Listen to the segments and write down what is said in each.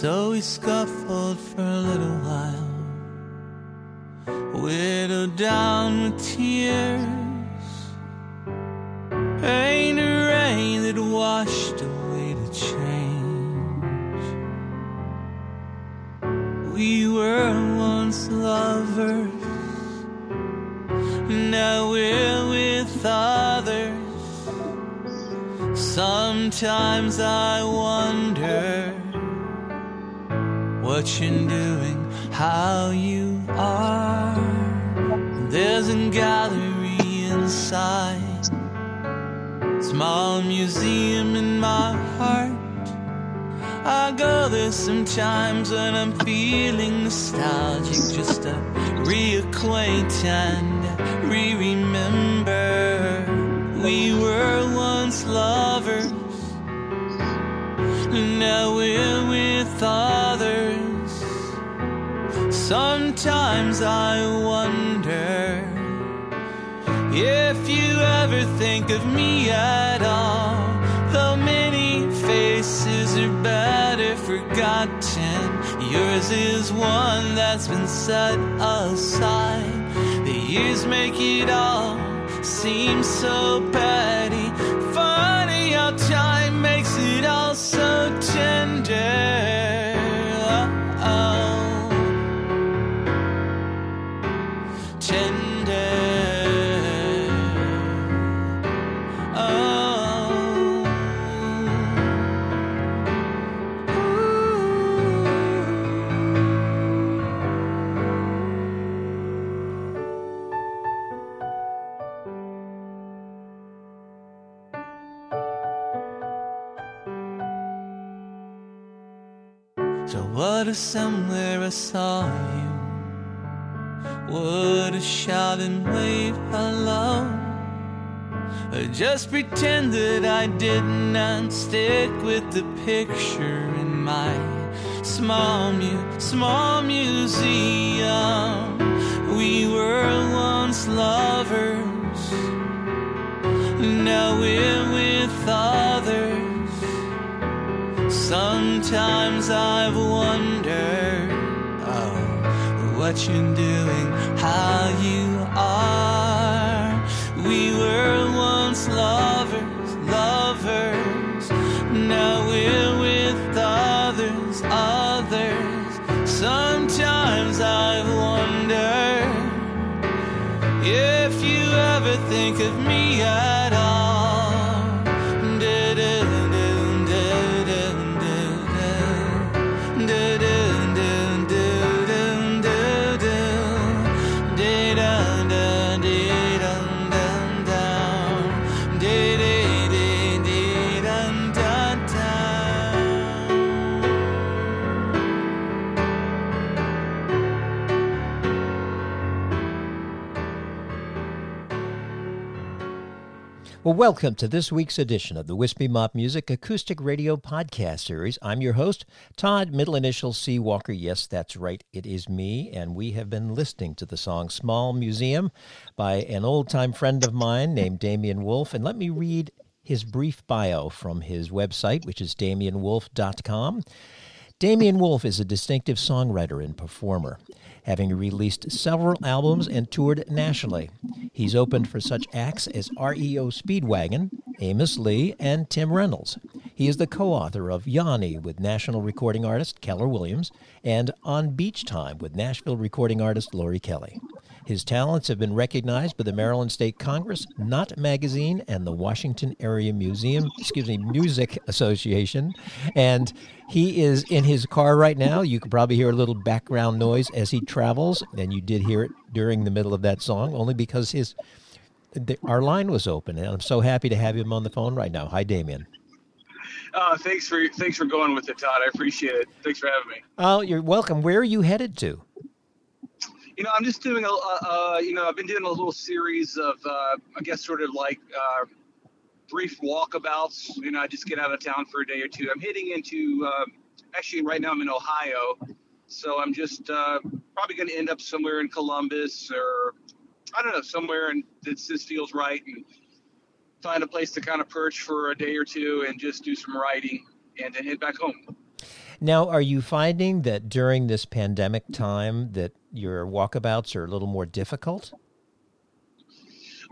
So we scuffled for a little while, whittled down with tears. Ain't a rain that washed away the change. We were once lovers, now we're with others. Sometimes I wonder you're doing, how you are. There's a gallery inside, small museum in my heart. I go there sometimes when I'm feeling nostalgic, just to reacquaint and re-remember. We were once lovers, now we're with others. Sometimes I wonder if you ever think of me at all. Though many faces are better forgotten, yours is one that's been set aside. The years make it all seem so petty. Funny how time makes it all so tender. Shout and wave hello? Just pretend that I didn't and stick with the picture in my small mu- small museum. We were once lovers, now we're with others. Sometimes I've wondered, what you're doing, how you are. We were once lovers, lovers. Now we're with others, others. Sometimes I wonder if you ever think of me Well, welcome to this week's edition of the Wispy Mop Music Acoustic Radio Podcast Series. I'm your host, Todd, middle initial C. Walker. Yes, that's right, it is me, and we have been listening to the song Small Museum by an old time friend of mine named Damian Wolf. And let me read his brief bio from his website, which is damianwolf.com. Damian Wolf is a distinctive songwriter and performer, having released several albums and toured nationally. He's opened for such acts as REO Speedwagon, Amos Lee, and Tim Reynolds. He is the co author of Yanni with national recording artist Keller Williams and On Beach Time with Nashville recording artist Lori Kelly. His talents have been recognized by the Maryland State Congress, Not Magazine, and the Washington Area Museum, excuse me, Music Association. And he is in his car right now. You can probably hear a little background noise as he travels, and you did hear it during the middle of that song, only because his the, our line was open. And I'm so happy to have him on the phone right now. Hi, Damian. Uh, thanks for thanks for going with it, Todd. I appreciate it. Thanks for having me. Oh, you're welcome. Where are you headed to? You know, I'm just doing a, uh, you know, I've been doing a little series of, uh, I guess, sort of like uh, brief walkabouts. You know, I just get out of town for a day or two. I'm heading into, uh, actually, right now I'm in Ohio, so I'm just uh, probably going to end up somewhere in Columbus or I don't know, somewhere and that just feels right, and find a place to kind of perch for a day or two and just do some writing and then head back home. Now, are you finding that during this pandemic time that your walkabouts are a little more difficult?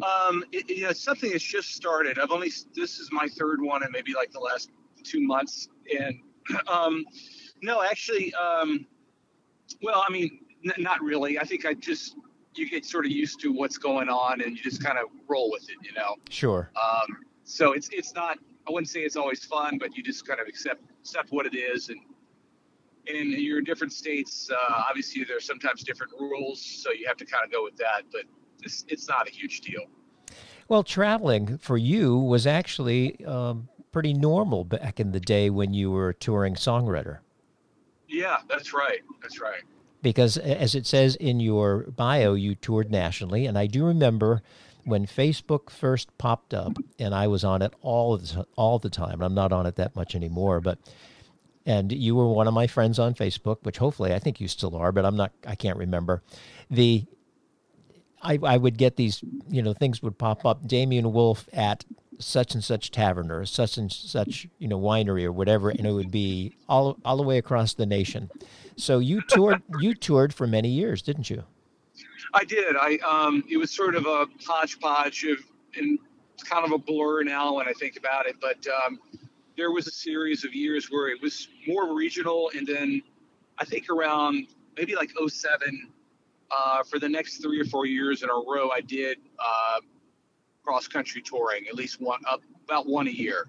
Um, it, you know, something that's just started. I've only this is my third one in maybe like the last two months, and um, no, actually, um, well, I mean, n- not really. I think I just you get sort of used to what's going on, and you just kind of roll with it, you know. Sure. Um, so it's it's not. I wouldn't say it's always fun, but you just kind of accept accept what it is, and and you're different states. Uh, obviously, there's sometimes different rules, so you have to kind of go with that. But it's, it's not a huge deal. Well, traveling for you was actually um, pretty normal back in the day when you were a touring songwriter. Yeah, that's right. That's right. Because as it says in your bio, you toured nationally, and I do remember when Facebook first popped up, and I was on it all the, all the time. I'm not on it that much anymore, but and you were one of my friends on Facebook, which hopefully I think you still are, but I'm not. I can't remember. The I, I would get these, you know, things would pop up. Damian Wolf at such and such tavern or such and such, you know, winery or whatever, and it would be all all the way across the nation. So you toured you toured for many years, didn't you? I did. I um, it was sort of a hodgepodge of, and it's kind of a blur now when I think about it. But um, there was a series of years where it was more regional, and then I think around maybe like 07, uh, for the next three or four years in a row, I did uh, cross country touring, at least one up about one a year.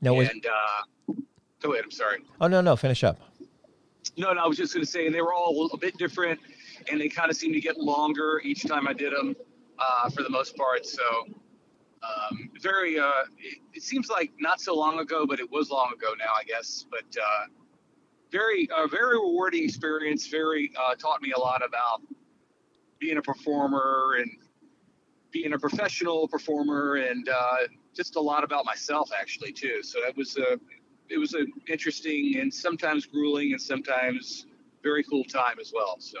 No, was, and uh, go ahead. I'm sorry. oh no, no, finish up. No, no, I was just going to say, and they were all a bit different, and they kind of seemed to get longer each time I did them, uh, for the most part. So, um, very, uh, it, it seems like not so long ago, but it was long ago now, I guess. But uh, very, uh, very rewarding experience. Very uh, taught me a lot about being a performer and being a professional performer, and uh, just a lot about myself actually too. So that was a, it was an interesting and sometimes grueling and sometimes very cool time as well. So.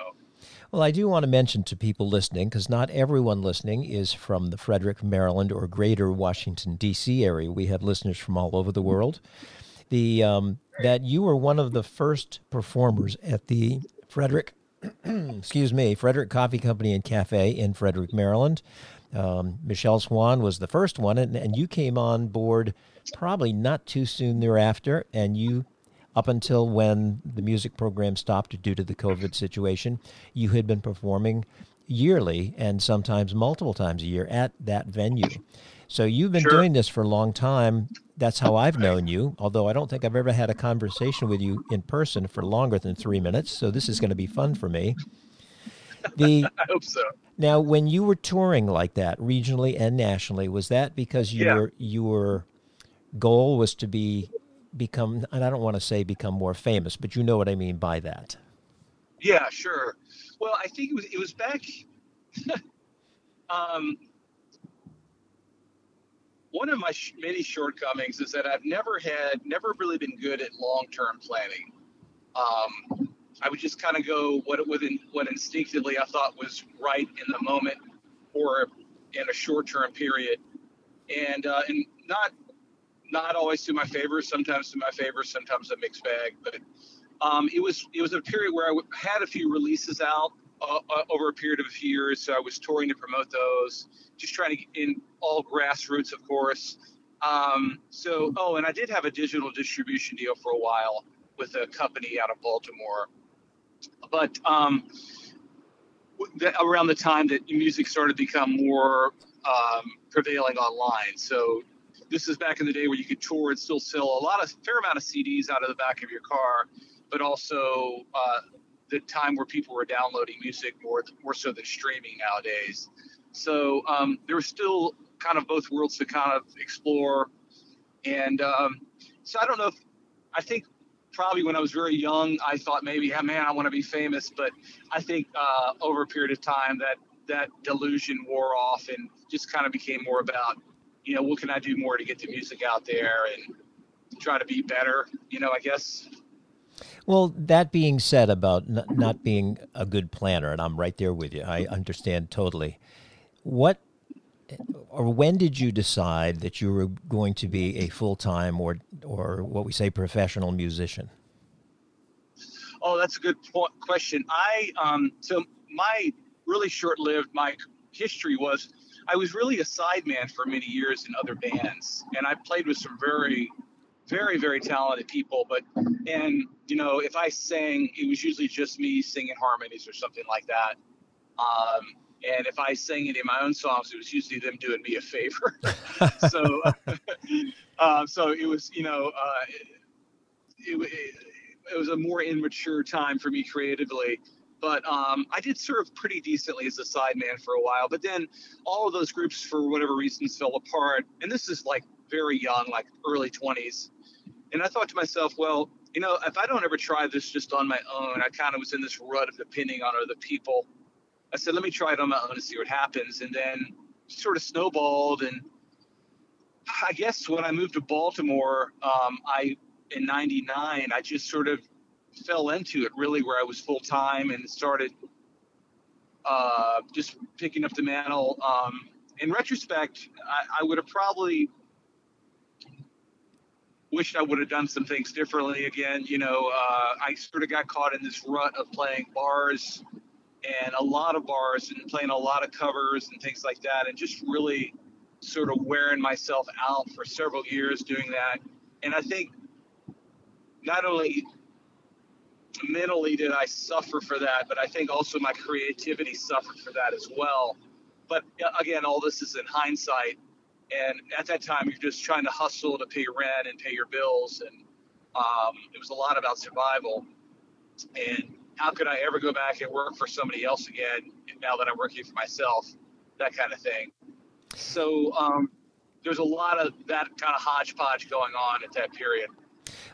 Well, I do want to mention to people listening, because not everyone listening is from the Frederick, Maryland, or greater Washington, D.C. area. We have listeners from all over the world. The um, That you were one of the first performers at the Frederick, excuse me, Frederick Coffee Company and Cafe in Frederick, Maryland. Um, Michelle Swan was the first one, and, and you came on board probably not too soon thereafter, and you up until when the music program stopped due to the COVID situation, you had been performing yearly and sometimes multiple times a year at that venue. So you've been Sure. doing this for a long time. That's how I've known you, although I don't think I've ever had a conversation with you in person for longer than three minutes. So this is going to be fun for me. The I hope so. now, when you were touring like that, regionally and nationally, was that because Yeah. your your goal was to be become, and I don't want to say become more famous, but you know what I mean by that. Yeah, sure. Well, I think it was it was back. um, one of my sh- many shortcomings is that I've never had, never really been good at long term planning. Um, I would just kind of go what what, in, what instinctively I thought was right in the moment or in a short term period, and uh, and not not always to my favor. Sometimes to my favor, sometimes a mixed bag. But um, it was it was a period where I had a few releases out uh, uh, over a period of a few years. So I was touring to promote those, just trying to get in all grassroots, of course. Um, so oh, and I did have a digital distribution deal for a while with a company out of Baltimore, but um, around the time that music started to become more um, prevailing online. So this is back in the day where you could tour and still sell a lot of fair amount of CDs out of the back of your car, but also uh, the time where people were downloading music more more so than streaming nowadays. So um, there was still kind of both worlds to kind of explore, and um, so I don't know if I think probably when I was very young I thought maybe yeah man I want to be famous, but I think uh, over a period of time that that delusion wore off and just kind of became more about you know, what can I do more to get the music out there and try to be better, you know, I guess. Well, that being said about n- not being a good planner, and I'm right there with you, I understand totally. What or when did you decide that you were going to be a full time or or what we say professional musician? Oh, that's a good point, question. I um, so my really short-lived my history was I was really a sideman for many years in other bands, and I played with some very, very, very talented people. But and you know, if I sang, it was usually just me singing harmonies or something like that. Um, and if I sang any of my own songs, it was usually them doing me a favor. so, uh, so it was, you know, uh, it, it, it was a more immature time for me creatively. But um, I did serve pretty decently as a sideman for a while. But then all of those groups, for whatever reasons, fell apart. And this is like very young, like early 20s. And I thought to myself, well, you know, if I don't ever try this just on my own, I kind of was in this rut of depending on other people. I said, let me try it on my own and see what happens. And then sort of snowballed. And I guess when I moved to Baltimore, um, I in '99, I just sort of fell into it really where I was full time and started uh, just picking up the mantle. Um, in retrospect, I, I would have probably wished I would have done some things differently again. You know, uh, I sort of got caught in this rut of playing bars and a lot of bars and playing a lot of covers and things like that, and just really sort of wearing myself out for several years doing that. And I think not only mentally did I suffer for that, but I think also my creativity suffered for that as well. But again, all this is in hindsight. And at that time, you're just trying to hustle to pay your rent and pay your bills. And um, it was a lot about survival. And how could I ever go back and work for somebody else again now that I'm working for myself? That kind of thing. So um, there's a lot of that kind of hodgepodge going on at that period.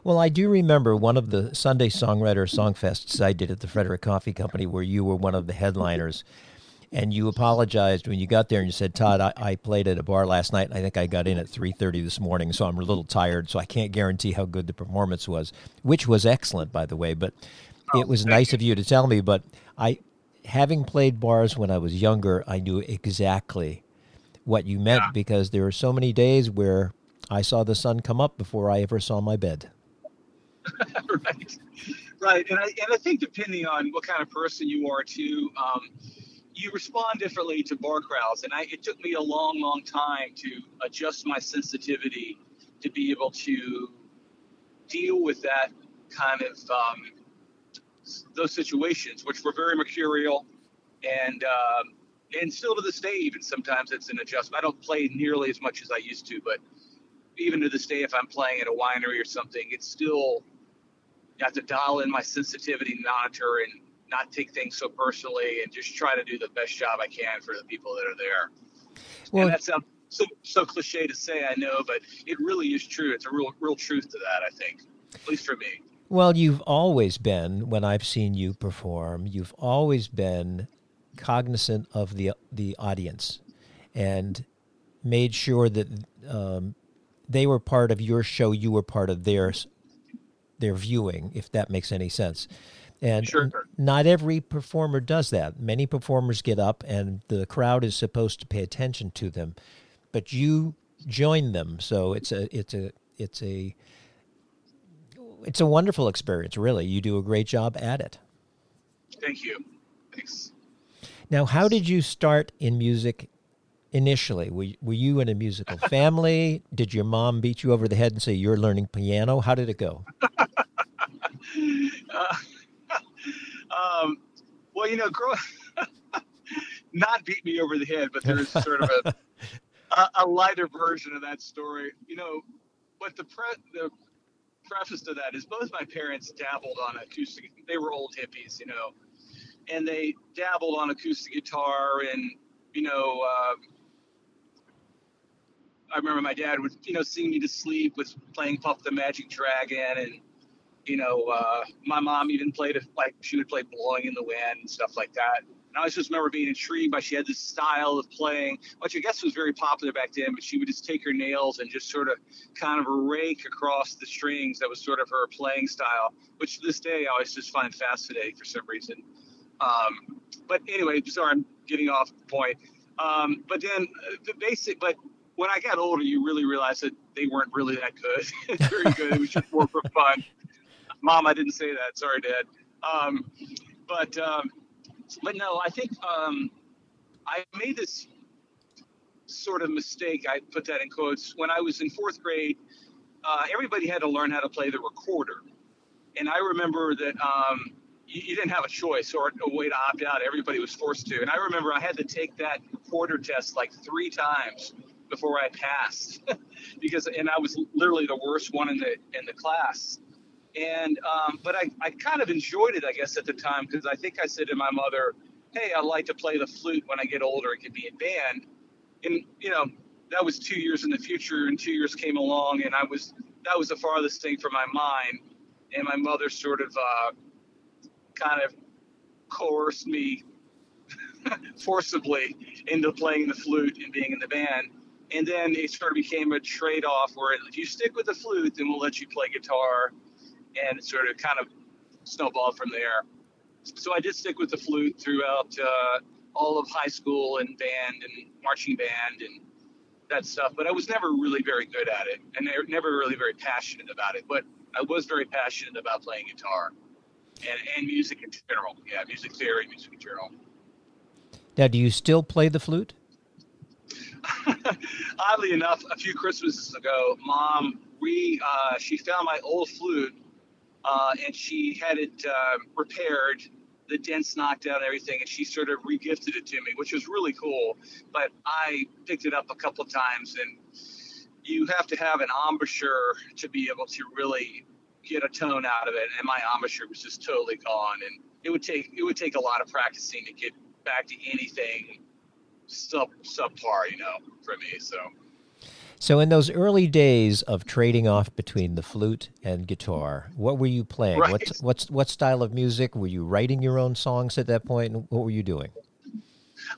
Well, I do remember one of the Sunday Songwriter Songfests I did at the Frederick Coffee Company where you were one of the headliners. And you apologized when you got there and you said, Todd, I, I played at a bar last night. And I think I got in at 3.30 this morning, so I'm a little tired. So I can't guarantee how good the performance was, which was excellent, by the way. But oh, it was nice you. of you to tell me. But I, having played bars when I was younger, I knew exactly what you meant yeah. because there were so many days where I saw the sun come up before I ever saw my bed. right, right, and I and I think depending on what kind of person you are too, um, you respond differently to bar crowds. And I, it took me a long, long time to adjust my sensitivity to be able to deal with that kind of um, those situations, which were very mercurial, and um, and still to this day, even sometimes it's an adjustment. I don't play nearly as much as I used to, but even to this day, if I'm playing at a winery or something, it's still I have to dial in my sensitivity monitor and not take things so personally and just try to do the best job I can for the people that are there. Well, and that sounds so, so cliche to say, I know, but it really is true. It's a real, real truth to that, I think, at least for me. Well, you've always been, when I've seen you perform, you've always been cognizant of the the audience and made sure that um, they were part of your show, you were part of theirs their viewing, if that makes any sense. And sure. not every performer does that. Many performers get up and the crowd is supposed to pay attention to them, but you join them. So it's a it's a it's a it's a wonderful experience, really. You do a great job at it. Thank you. Thanks. Now, how did you start in music initially? Were, were you in a musical family? Did your mom beat you over the head and say you're learning piano? How did it go? uh, um, well, you know, not beat me over the head, but there's sort of a, a, a lighter version of that story. You know, but the pre- the preface to that is both my parents dabbled on acoustic. They were old hippies, you know, and they dabbled on acoustic guitar and you know uh, I remember my dad would, you know, sing me to sleep with playing Puff the Magic Dragon, and you know, uh, my mom even played it like she would play Blowing in the Wind and stuff like that. And I just remember being intrigued by she had this style of playing, which I guess was very popular back then. But she would just take her nails and just sort of kind of rake across the strings. That was sort of her playing style, which to this day I always just find fascinating for some reason. Um, but anyway, sorry, I'm getting off the point. Um, but then uh, the basic, but when I got older, you really realized that they weren't really that good. Very good. It was just more for fun. Mom, I didn't say that. Sorry, Dad. um, but um, but no, I think um, I made this sort of mistake. I put that in quotes when I was in fourth grade. Uh, everybody had to learn how to play the recorder, and I remember that um, you, you, didn't have a choice or a way to opt out. Everybody was forced to, and I remember I had to take that recorder test like three times before I passed because and I was literally the worst one in the in the class. And um, but I, I kind of enjoyed it, I guess, at the time because I think I said to my mother, "Hey, I'd like to play the flute when I get older. It could be in band." And you know, that was two years in the future, and two years came along, and I was that was the farthest thing from my mind. And my mother sort of uh, kind of coerced me forcibly into playing the flute and being in the band and then it sort of became a trade-off where if you stick with the flute, then we'll let you play guitar, and it sort of kind of snowballed from there. So I did stick with the flute throughout uh, all of high school and band and marching band and that stuff, but I was never really very good at it, and never really very passionate about it. But I was very passionate about playing guitar and, and music in general. Yeah, music theory, music in general. Now, do you still play the flute? Oddly enough, a few Christmases ago, Mom we uh, she found my old flute uh, and she had it uh, repaired, the dents knocked out, and everything, and she sort of regifted it to me, which was really cool. But I picked it up a couple of times, and you have to have an embouchure to be able to really get a tone out of it. And my embouchure was just totally gone, and it would take it would take a lot of practicing to get back to anything sub subpar, you know, for me. So. So, in those early days of trading off between the flute and guitar, what were you playing? Right. What, what's, what style of music? Were you writing your own songs at that point? And what were you doing?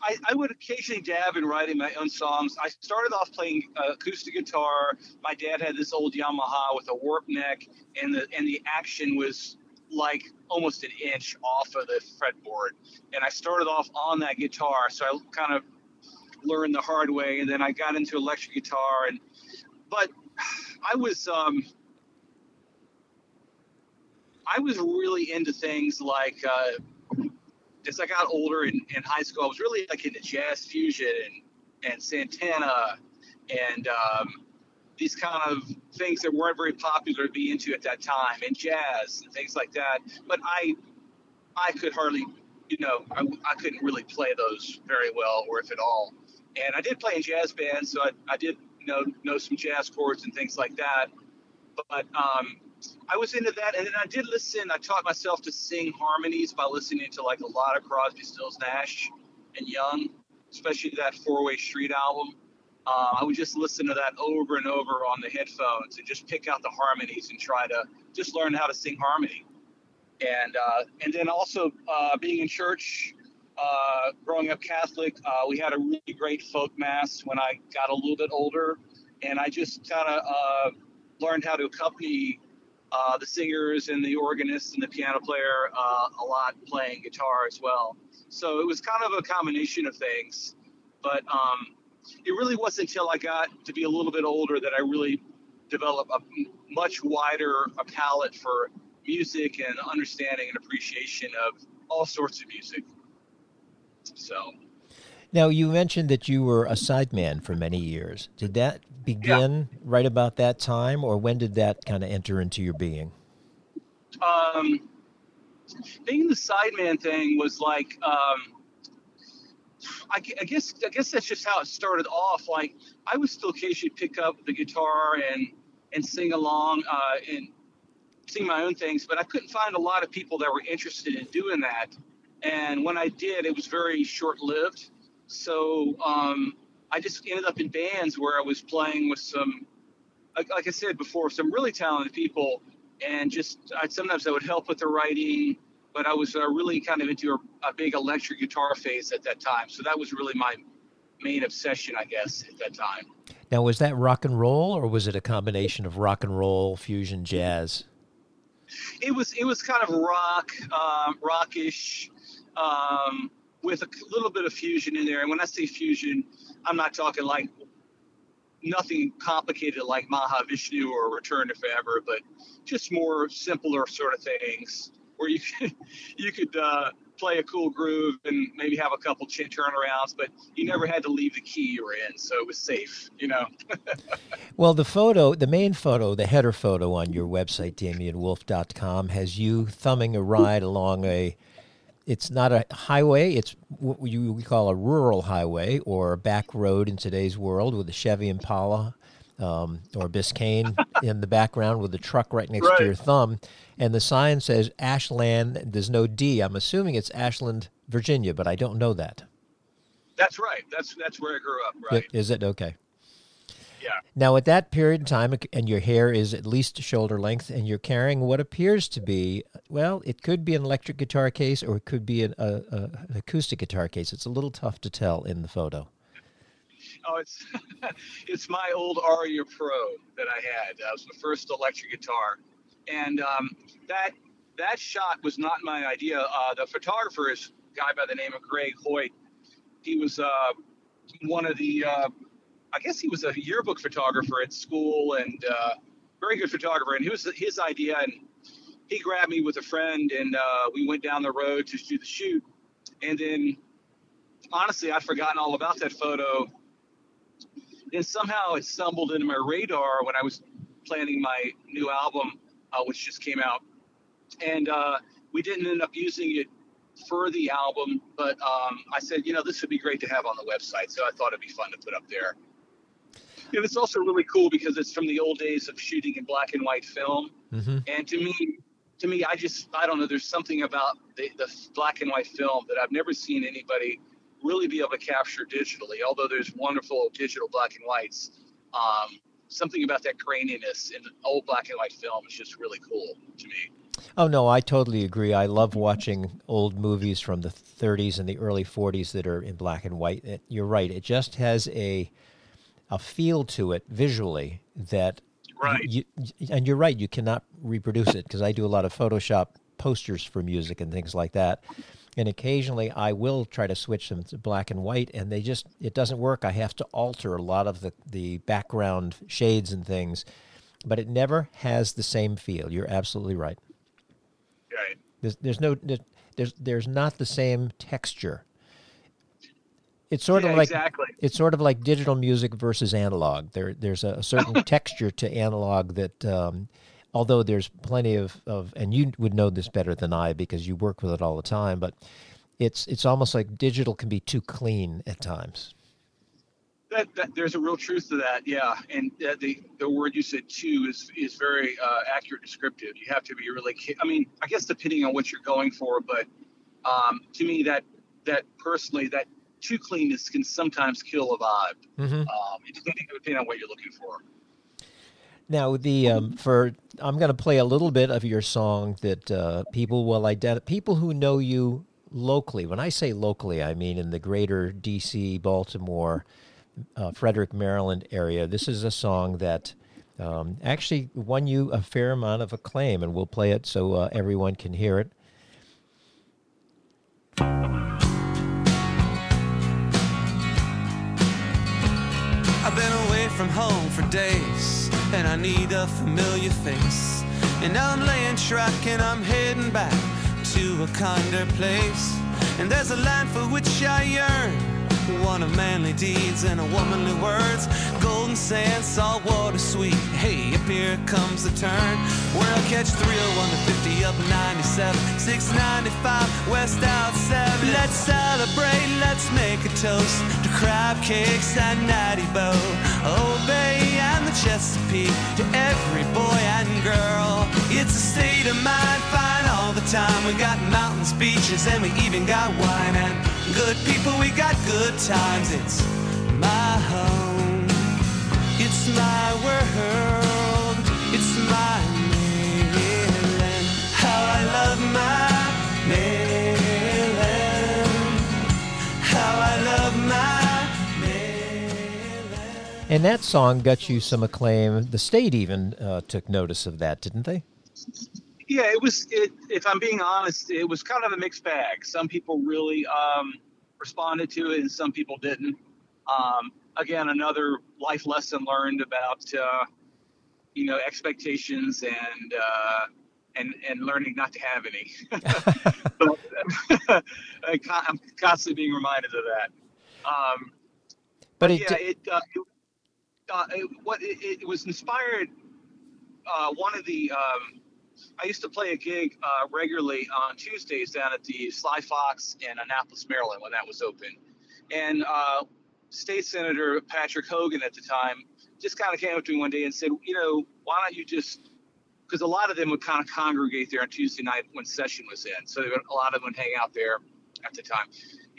I, I, would occasionally dab in writing my own songs. I started off playing uh, acoustic guitar. My dad had this old Yamaha with a warp neck, and the and the action was like almost an inch off of the fretboard. And I started off on that guitar, so I kind of learned the hard way, and then I got into electric guitar. And but I was um, I was really into things like uh, as I got older in, in high school, I was really like into jazz fusion and, and Santana and um, these kind of things that weren't very popular to be into at that time, and jazz and things like that. But I I could hardly you know, I, I couldn't really play those very well, or if at all. And I did play in jazz bands, so I, I did know know some jazz chords and things like that. But um, I was into that, and then I did listen. I taught myself to sing harmonies by listening to like a lot of Crosby, Stills, Nash, and Young, especially that Four Way Street album. Uh, I would just listen to that over and over on the headphones and just pick out the harmonies and try to just learn how to sing harmony. And uh, and then also uh, being in church uh, growing up Catholic, uh, we had a really great folk mass when I got a little bit older, and I just kind of uh, learned how to accompany uh, the singers and the organist and the piano player uh, a lot playing guitar as well. So it was kind of a combination of things, but um, it really wasn't until I got to be a little bit older that I really developed a much wider a palette for music and understanding and appreciation of all sorts of music. So. Now you mentioned that you were a sideman for many years. Did that begin yeah. right about that time, or when did that kind of enter into your being? Um, being the sideman thing was like, um, I, I, guess, I guess that's just how it started off. Like I would still occasionally pick up the guitar and and sing along uh, and sing my own things, but I couldn't find a lot of people that were interested in doing that. And when I did, it was very short lived. So um, I just ended up in bands where I was playing with some, like, like I said before, some really talented people. And just I, sometimes I would help with the writing, but I was uh, really kind of into a, a big electric guitar phase at that time. So that was really my main obsession, I guess, at that time. Now, was that rock and roll, or was it a combination of rock and roll, fusion, jazz? It was it was kind of rock, um, rockish, um, with a little bit of fusion in there. And when I say fusion, I'm not talking like nothing complicated like Mahavishnu or Return to Forever, but just more simpler sort of things where you could you could uh, play a cool groove and maybe have a couple chin turnarounds, but you never had to leave the key you were in, so it was safe, you know. well, the photo, the main photo, the header photo on your website, DamianWolf.com, has you thumbing a ride along a. It's not a highway. It's what you we call a rural highway or a back road in today's world with a Chevy Impala um, or Biscayne in the background with the truck right next right. to your thumb. And the sign says Ashland. There's no D. I'm assuming it's Ashland, Virginia, but I don't know that. That's right. That's that's where I grew up. Right? Is it okay? Yeah. Now, at that period in time, and your hair is at least shoulder length, and you're carrying what appears to be, well, it could be an electric guitar case or it could be an, a, a, an acoustic guitar case. It's a little tough to tell in the photo. Oh, it's it's my old Aria Pro that I had. That was the first electric guitar, and um, that that shot was not my idea. Uh, the photographer is a guy by the name of Greg Hoyt. He was uh, one of the, uh, I guess he was a yearbook photographer at school and uh, very good photographer. And it was his idea, and he grabbed me with a friend, and uh, we went down the road to do the shoot. And then, honestly, I'd forgotten all about that photo And somehow it stumbled into my radar when I was planning my new album, uh, which just came out, and uh, we didn't end up using it for the album. But um, I said, you know, this would be great to have on the website, so I thought it'd be fun to put up there. It's also really cool because it's from the old days of shooting in black and white film, mm-hmm. and to me, to me, I just I don't know. There's something about the, the black and white film that I've never seen anybody really be able to capture digitally. Although there's wonderful digital black and whites, um, something about that graininess in old black and white film is just really cool to me. Oh no, I totally agree. I love watching old movies from the 30s and the early 40s that are in black and white. It, you're right; it just has a a feel to it visually that right. You, and you're right; you cannot reproduce it because I do a lot of Photoshop posters for music and things like that and occasionally I will try to switch them to black and white, and they just it doesn't work. I have to alter a lot of the the background shades and things, but it never has the same feel. You're absolutely right. Right. There's there's no there's there's not the same texture. It's sort yeah, of like exactly. it's sort of like digital music versus analog. There there's a, certain texture to analog that. Um, although there's plenty of, of and you would know this better than I because you work with it all the time, but it's it's almost like digital can be too clean at times. That, that, there's a real truth to that, yeah. And uh, the the word you said too is is very uh, accurate, descriptive. You have to be really. I mean, I guess depending on what you're going for, but um, to me, that that personally, that too cleanness can sometimes kill a vibe. Mm-hmm. Um, depending, depending on what you're looking for. Now, the um, for I'm going to play a little bit of your song that uh, people will identify. People who know you locally. When I say locally, I mean in the greater D.C., Baltimore, uh, Frederick, Maryland area. This is a song that um, actually won you a fair amount of acclaim, and we'll play it so uh, everyone can hear it. For days and I need a familiar face. And I'm laying track and I'm heading back to a kinder place. And there's a land for which I yearn one of manly deeds and a womanly words. Golden sand, salt water, sweet. Hey, up here comes the turn. Where I'll catch 301 to 50 up 97, 695 west out 7. Let's celebrate, let's make a toast to crab cakes and Natty Boh. Bay and the Chesapeake to every boy and girl. It's a state of mind, time. We got mountains, beaches, and we even got wine and good people, we got good times. It's my home, it's my world, it's my Maryland. How I love my how I love my. And that song got you some acclaim. The state even uh, took notice of that, didn't they? Yeah, it was. It, if I'm being honest, it was kind of a mixed bag. Some people really um, responded to it, and some people didn't. Um, again, another life lesson learned about uh, you know expectations and uh, and and learning not to have any. but I'm constantly being reminded of that. Um, but, but it, yeah, it, uh, it, uh, it what it, it, was inspired. Uh, one of the um, I used to play a gig uh, regularly on Tuesdays down at the Sly Fox in Annapolis, Maryland, when that was open, and uh, State Senator Patrick Hogan at the time just kind of came up to me one day and said, you know, why don't you just because a lot of them would kind of congregate there on Tuesday night when session was in. So a lot of them would hang out there at the time.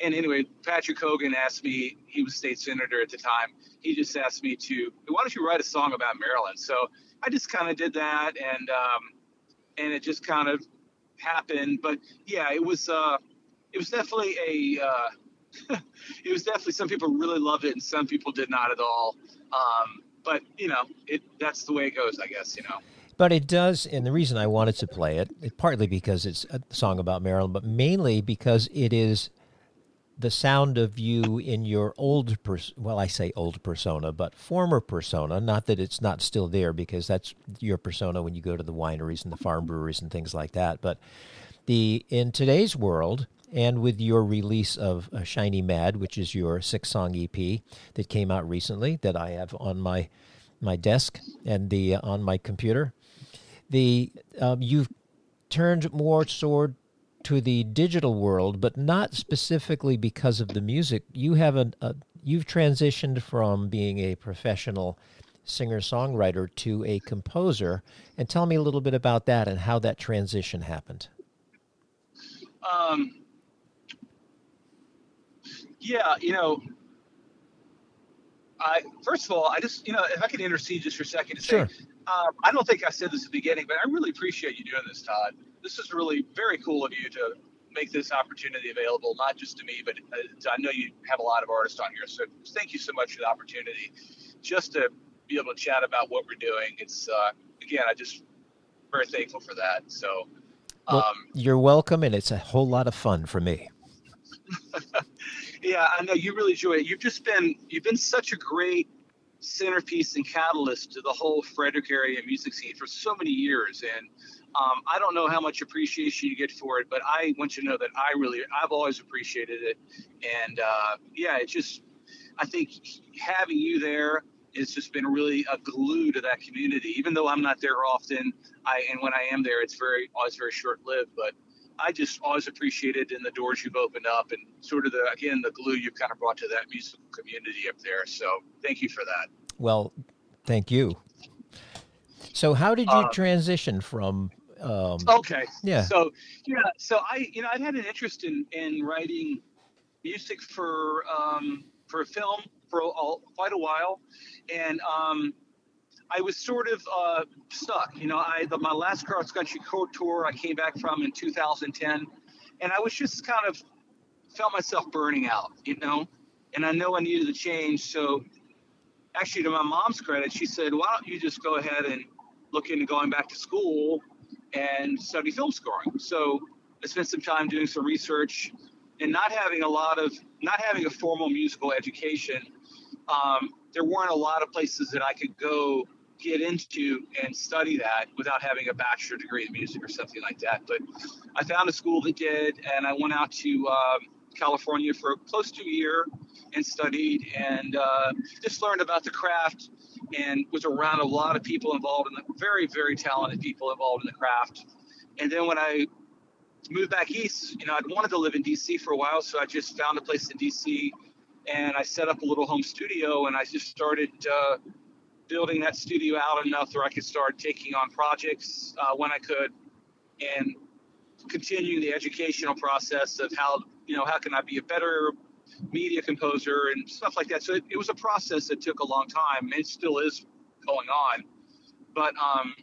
And anyway, Patrick Hogan asked me, he was state senator at the time. He just asked me to, why don't you write a song about Maryland? So I just kind of did that, and um, and it just kind of happened. But yeah, it was uh, it was definitely a uh, it was definitely some people really loved it and some people did not at all. Um, but you know, it that's the way it goes, I guess. You know. But it does, and the reason I wanted to play it, it partly because it's a song about Maryland, but mainly because it is the sound of you in your old pers- well i say old persona but former persona not that it's not still there because that's your persona when you go to the wineries and the farm breweries and things like that but the in today's world and with your release of uh, shiny mad which is your six song ep that came out recently that i have on my my desk and the uh, on my computer the um, you've turned more toward to the digital world, but not specifically because of the music. You have a, a you've transitioned from being a professional singer songwriter to a composer, and tell me a little bit about that and how that transition happened. Um, yeah, you know, I first of all, I just you know, if I could intercede just for a second to sure. say, um, I don't think I said this at the beginning, but I really appreciate you doing this, Todd. This is really very cool of you to make this opportunity available, not just to me, but uh, I know you have a lot of artists on here. So thank you so much for the opportunity just to be able to chat about what we're doing. It's, uh, again, I just very thankful for that. So, um, well, you're welcome, and it's a whole lot of fun for me. yeah, I know you really enjoy it. You've just been you've been such a great centerpiece and catalyst to the whole Frederick area music scene for so many years. And um, I don't know how much appreciation you get for it, but I want you to know that I really, I've always appreciated it. And uh, yeah, it's just, I think having you there has just been really a glue to that community. Even though I'm not there often, I and when I am there, it's very always very short lived. But I just always appreciated in the doors you've opened up and sort of the again the glue you've kind of brought to that musical community up there. So thank you for that. Well, thank you. So how did you uh, transition from? Um, okay. Yeah. So yeah. So I you know I'd had an interest in in writing music for um, for a film for quite a while, and um, I was sort of uh, stuck. You know, I the, my last cross country tour I came back from in 2010, and I was just kind of felt myself burning out. You know, and I know I needed a change. So, actually, to my mom's credit, she said, "Why don't you just go ahead and look into going back to school and study film scoring?" So, I spent some time doing some research and not having a lot of not having a formal musical education. Um, there weren't a lot of places that I could go get into and study that without having a bachelor degree in music or something like that. But I found a school that did, and I went out to um, California for close to a year and studied and uh, just learned about the craft and was around a lot of people involved in the very, very talented people involved in the craft. And then when I moved back east, you know, I'd wanted to live in DC for a while, so I just found a place in DC and I set up a little home studio and I just started uh, building that studio out enough where I could start taking on projects uh, when I could, and continuing the educational process of how you know how can I be a better media composer and stuff like that. So it, it was a process that took a long time. And it still is going on, but um,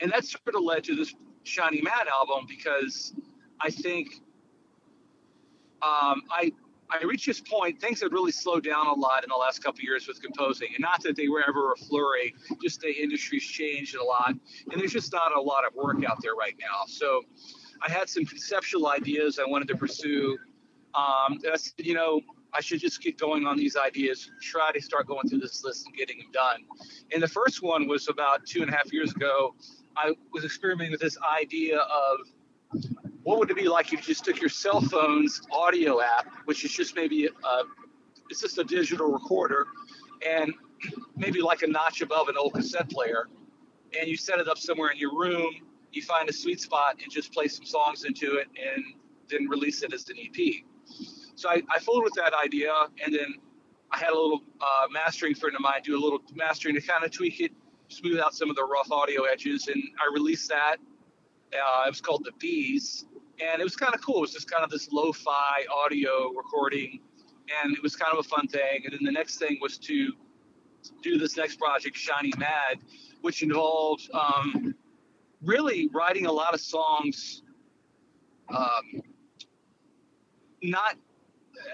and that sort of led to this Shiny Mad album because I think um, I I reached this point, things had really slowed down a lot in the last couple years with composing. And not that they were ever a flurry, just the industry's changed a lot. And there's just not a lot of work out there right now. So I had some conceptual ideas I wanted to pursue. Um, I said, you know, I should just get going on these ideas, try to start going through this list and getting them done. And the first one was about two and a half years ago. I was experimenting with this idea of what would it be like if you just took your cell phone's audio app, which is just maybe a, it's just a digital recorder, and maybe like a notch above an old cassette player, and you set it up somewhere in your room. You find a sweet spot and just play some songs into it, and then release it as an EP. So I, I fooled with that idea, and then I had a little uh, mastering friend of mine do a little mastering to kind of tweak it, smooth out some of the rough audio edges, and I released that. Uh, it was called the Bees, and it was kind of cool. It was just kind of this lo-fi audio recording, and it was kind of a fun thing. And then the next thing was to do this next project, Shiny Mad, which involved um, really writing a lot of songs. Um, not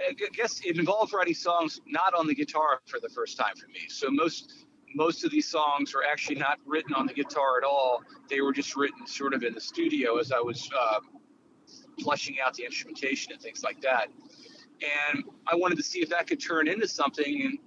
I guess it involved writing songs not on the guitar for the first time for me. So most most of these songs were actually not written on the guitar at all. They were just written sort of in the studio as I was uh, fleshing out the instrumentation and things like that. And I wanted to see if that could turn into something. And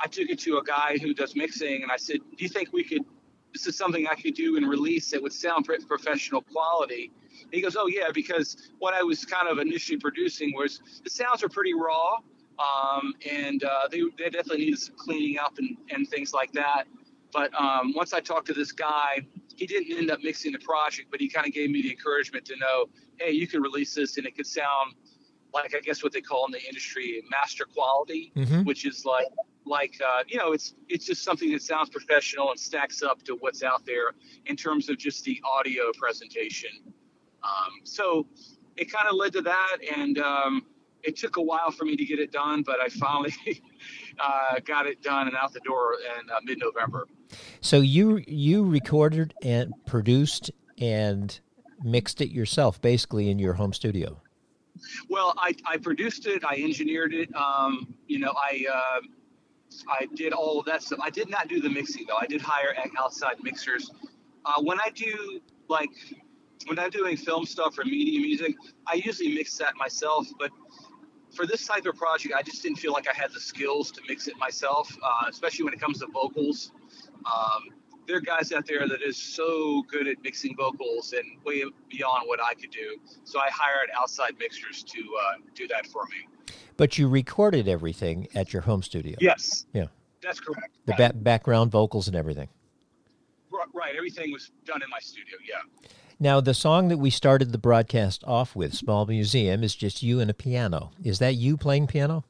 I took it to a guy who does mixing, and I said, "Do you think we could? This is something I could do and release that would sound professional quality." he goes, "Oh yeah," because what I was kind of initially producing was the sounds are pretty raw, um, and uh, they, they definitely needed some cleaning up and, and things like that. But um, once I talked to this guy, he didn't end up mixing the project, but he kind of gave me the encouragement to know, hey, you can release this and it could sound like I guess what they call in the industry master quality, mm-hmm. which is like like uh, you know it's it's just something that sounds professional and stacks up to what's out there in terms of just the audio presentation. Um, so it kind of led to that, and um, it took a while for me to get it done, but I finally uh, got it done and out the door in uh, mid-November. So you you recorded and produced and mixed it yourself, basically in your home studio. Well, I, I produced it, I engineered it. Um, you know, I uh, I did all of that stuff. I did not do the mixing though. I did hire outside mixers. Uh, when I do like when I'm doing film stuff or media music, I usually mix that myself. But for this type of project, I just didn't feel like I had the skills to mix it myself, uh, especially when it comes to vocals. Um, there are guys out there that is so good at mixing vocals and way beyond what I could do. So I hired outside mixers to uh, do that for me. But you recorded everything at your home studio. Yes. Yeah. That's correct. The ba- background vocals and everything. Right. Everything was done in my studio. Yeah. Now, the song that we started the broadcast off with, Small Museum, is just you and a piano. Is that you playing piano?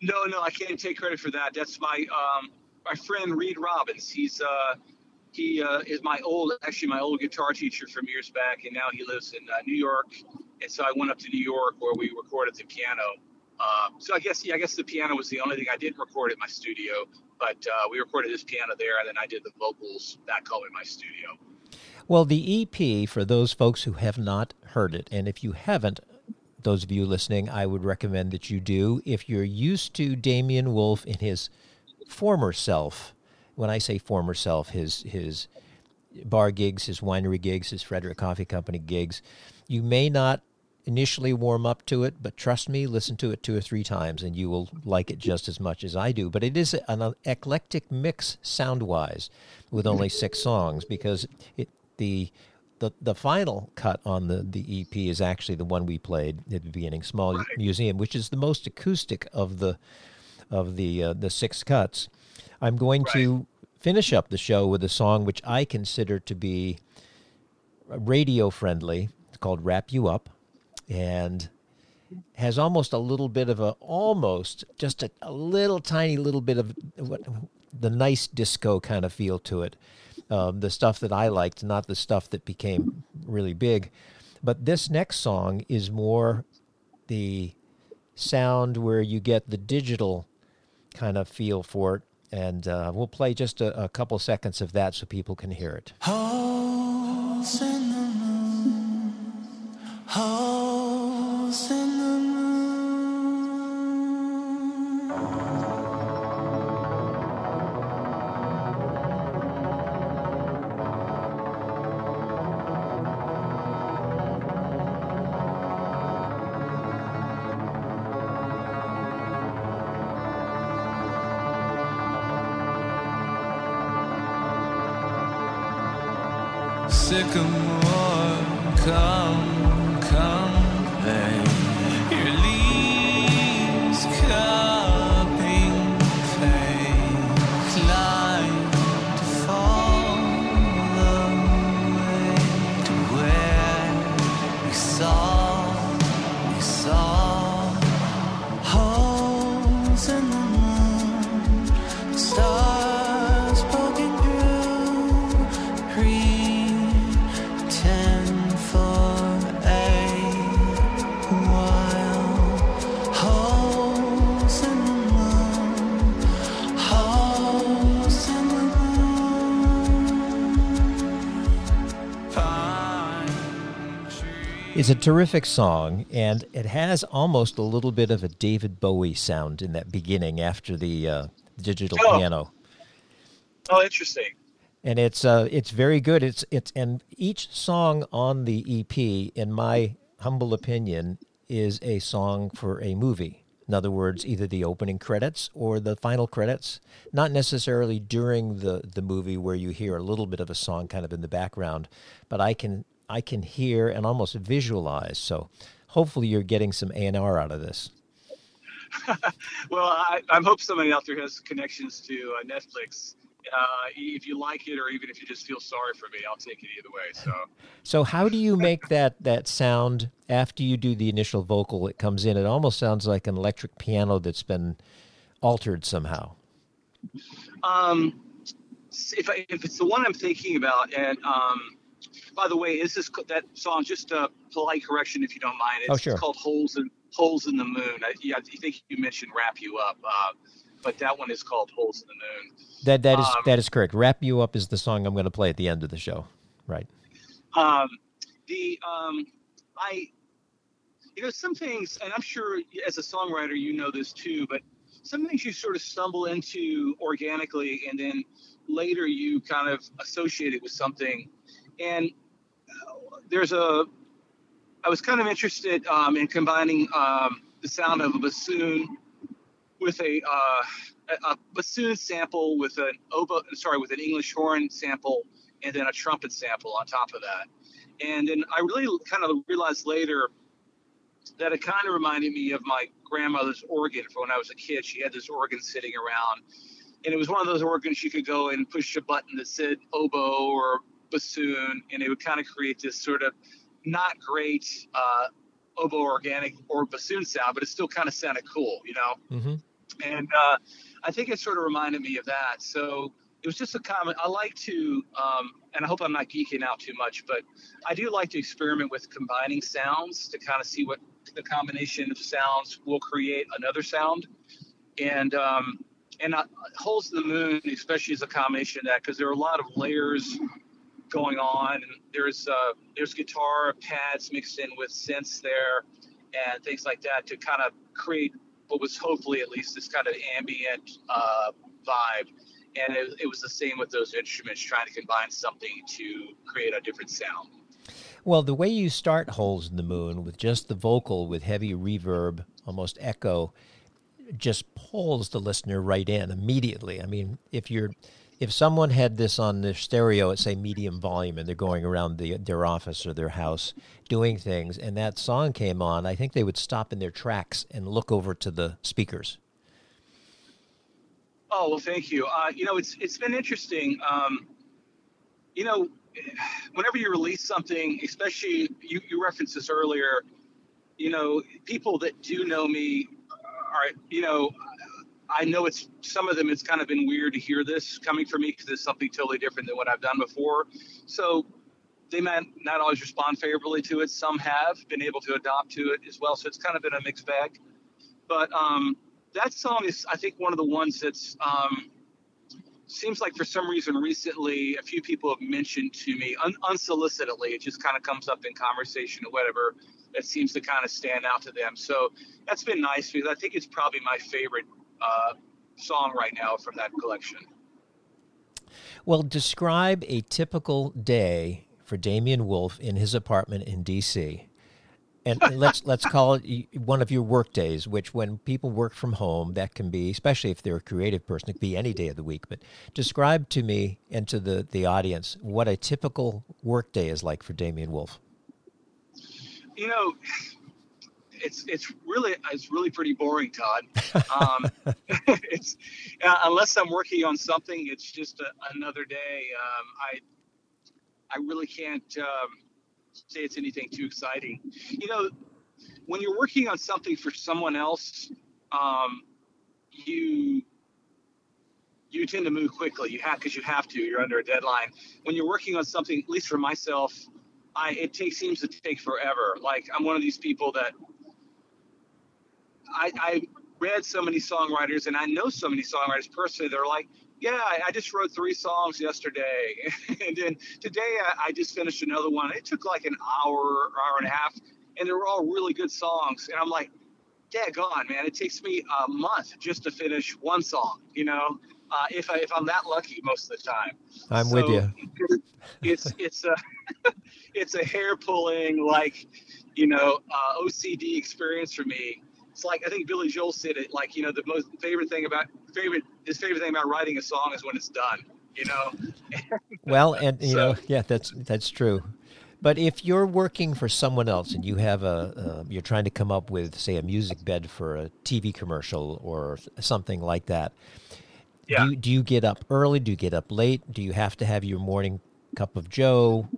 No, no, I can't take credit for that. That's my um, my friend Reed Robbins. He's uh, he uh, is my old, actually my old guitar teacher from years back, and now he lives in uh, New York. And so I went up to New York where we recorded the piano. Uh, so I guess yeah, I guess the piano was the only thing I didn't record at my studio, but uh, we recorded this piano there, and then I did the vocals back home in my studio. Well, the EP, for those folks who have not heard it, and if you haven't, those of you listening, I would recommend that you do. If you're used to Damian Wolf in his former self, when I say former self, his his bar gigs, his winery gigs, his Frederick Coffee Company gigs, you may not initially warm up to it, but trust me, listen to it two or three times and you will like it just as much as I do. But it is an eclectic mix sound wise with only six songs because it, the the the final cut on the the EP is actually the one we played at the beginning, Small right. Museum, which is the most acoustic of the of the uh, the six cuts. I'm going right. to finish up the show with a song which I consider to be radio friendly. It's called "Wrap You Up," and has almost a little bit of a almost just a, a little tiny little bit of what the nice disco kind of feel to it um, the stuff that I liked, not the stuff that became really big. But this next song is more the sound where you get the digital kind of feel for it. And uh, we'll play just a, a, couple seconds of that so people can hear it. sycamore, terrific song, and it has almost a little bit of a David Bowie sound in that beginning after the uh, digital Oh. piano. Oh, interesting. and it's uh, it's very good. It's it's and each song on the EP, in my humble opinion, is a song for a movie. In other words, either the opening credits or the final credits. Not necessarily during the the movie where you hear a little bit of a song kind of in the background, but I can I can hear and almost visualize. So hopefully you're getting some A and R out of this. Well, I, I hope somebody out there has connections to uh, Netflix. Uh, if you like it, or even if you just feel sorry for me, I'll take it either way. So, So how do you make that that sound after you do the initial vocal? It comes in. It almost sounds like an electric piano that's been altered somehow. um, if I, if it's the one I'm thinking about, and um, by the way, is this that song? Just a polite correction, if you don't mind. It's Oh, sure. called "Holes in Holes in the Moon." I, yeah, I think you mentioned "Wrap You Up," uh, but that one is called "Holes in the Moon." That that is Um, that is correct. Wrap you up is the song I'm going to play at the end of the show. Right. Um, the um, I, you know, some things, and I'm sure as a songwriter you know this too, but some things you sort of stumble into organically, and then later you kind of associate it with something. And uh, there's a, I was kind of interested um, in combining um, the sound of a bassoon with a, uh, a, bassoon sample with an oboe, sorry, with an English horn sample and then a trumpet sample on top of that. And then I really kind of realized later that it kind of reminded me of my grandmother's organ from when I was a kid. She had this organ sitting around, and it was one of those organs you could go and push a button that said oboe or bassoon, and it would kind of create this sort of not great uh, oboe organic or bassoon sound, but it still kind of sounded cool, you know Mm-hmm. and uh, I think it sort of reminded me of that. So it was just a comment. I like to, um, and I hope I'm not geeking out too much, but I do like to experiment with combining sounds to kind of see what the combination of sounds will create another sound. And um, and uh, holes in the moon, especially, as a combination of that because there are a lot of layers going on, and there's uh, there's guitar pads mixed in with synths there, and things like that to kind of create what was hopefully at least this kind of ambient uh, vibe. And it, it was the same with those instruments, trying to combine something to create a different sound. Well, the way you start Holes in the Moon with just the vocal with heavy reverb, almost echo, just pulls the listener right in immediately. I mean, if you're if someone had this on their stereo at say medium volume and they're going around the, their office or their house doing things and that song came on, I think they would stop in their tracks and look over to the speakers. Oh well, thank you. Uh, you know, it's it's been interesting. Um, you know, whenever you release something, especially you, you referenced this earlier. You know, people that do know me are, you know, I know it's some of them. It's kind of been weird to hear this coming from me because it's something totally different than what I've done before. So they might not always respond favorably to it. Some have been able to adopt to it as well. So it's kind of been a mixed bag. But um, that song is, I think, one of the ones that's um, seems like for some reason recently a few people have mentioned to me un- unsolicitedly. It just kind of comes up in conversation or whatever. That seems to kind of stand out to them. So that's been nice because I think it's probably my favorite uh, song right now from that collection. Well, describe a typical day for Damian Wolf in his apartment in D.C. and let's let's call it one of your work days, which when people work from home, that can be, especially if they're a creative person, it can be any day of the week. But describe to me and to the, the audience what a typical work day is like for Damian Wolf. You know, it's it's really it's really pretty boring, Todd. Um, it's uh, unless I'm working on something, it's just a, another day. Um, I I really can't. Um, say it's anything too exciting. You know, when you're working on something for someone else, um, you you tend to move quickly. You have because you have to. You're under a deadline. When you're working on something, at least for myself, I it takes seems to take forever. Like I'm one of these people that I, I read so many songwriters and I know so many songwriters personally. They're like, yeah, I just wrote three songs yesterday, and then today I, I just finished another one. It took like an hour, or hour and a half, and they were all really good songs. And I'm like, daggone, man, it takes me a month just to finish one song. You know, uh, if I if I'm that lucky most of the time. I'm so with you. It's it's a it's a hair pulling like you know uh, OCD experience for me it's like I think Billy Joel said it. Like you know, the most favorite thing about favorite his favorite thing about writing a song is when it's done. You know. well, and you so, know, yeah, that's that's true. But if you're working for someone else and you have a, uh, you're trying to come up with, say, a music bed for a TV commercial or something like that. Yeah. Do you, do you get up early? Do you get up late? Do you have to have your morning cup of Joe?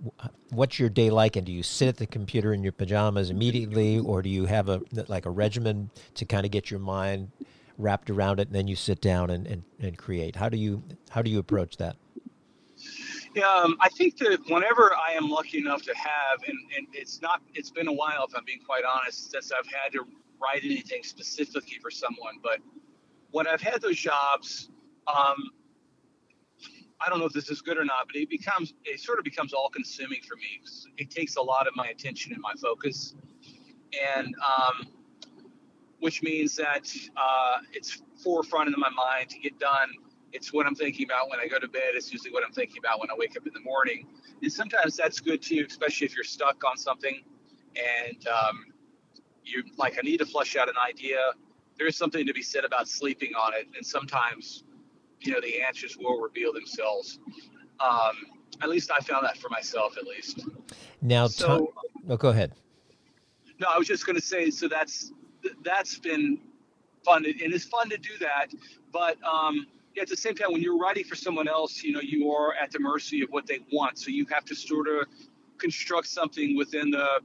What's your day like? And do you sit at the computer in your pajamas immediately, or do you have a like a regimen to kind of get your mind wrapped around it, and then you sit down and, and, and create? How do you how do you approach that? Um, I think that whenever I am lucky enough to have, and, and it's not, it's been a while if I'm being quite honest, since I've had to write anything specifically for someone. But when I've had those jobs, um, I don't know if this is good or not, but it becomes it sort of becomes all consuming for me. It takes a lot of my attention and my focus, and um, which means that uh, it's forefront in my mind to get done. It's what I'm thinking about when I go to bed. It's usually what I'm thinking about when I wake up in the morning. And sometimes that's good too, especially if you're stuck on something and um, you like I need to flesh out an idea. There is something to be said about sleeping on it, and sometimes you know the answers will reveal themselves. Um, at least I found that for myself, at least. Now, so, oh, go ahead. No, I was just going to say. So that's that's been fun, and it's fun to do that. But um, yeah, at the same time, when you're writing for someone else, you know, you are at the mercy of what they want. So you have to sort of construct something within the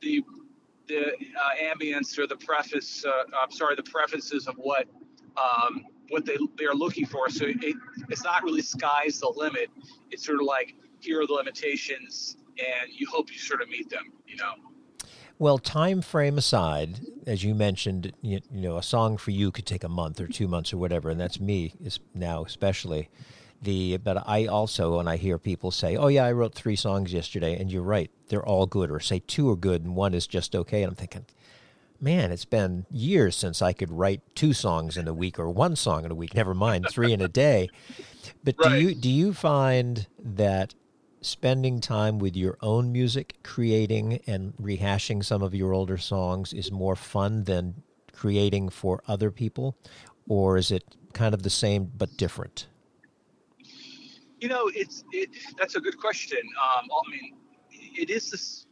the the uh, ambience or the preface. Uh, I'm sorry, the prefaces of what um, what they they're looking for. So it, it's not really sky's the limit. It's sort of like here are the limitations, and you hope you sort of meet them. You know. Well, time frame aside, as you mentioned, you, you, know, a song for you could take a month or two months or whatever, and that's me is now especially. The but I also when I hear people say, "Oh yeah, I wrote three songs yesterday," and you're right, they're all good, or say two are good and one is just okay, and I'm thinking, man, it's been years since I could write two songs in a week or one song in a week, never mind three in a day. But right. do you do you find that spending time with your own music, creating and rehashing some of your older songs is more fun than creating for other people? Or is it kind of the same but different? You know, it's it, that's a good question. Um, I mean, it is this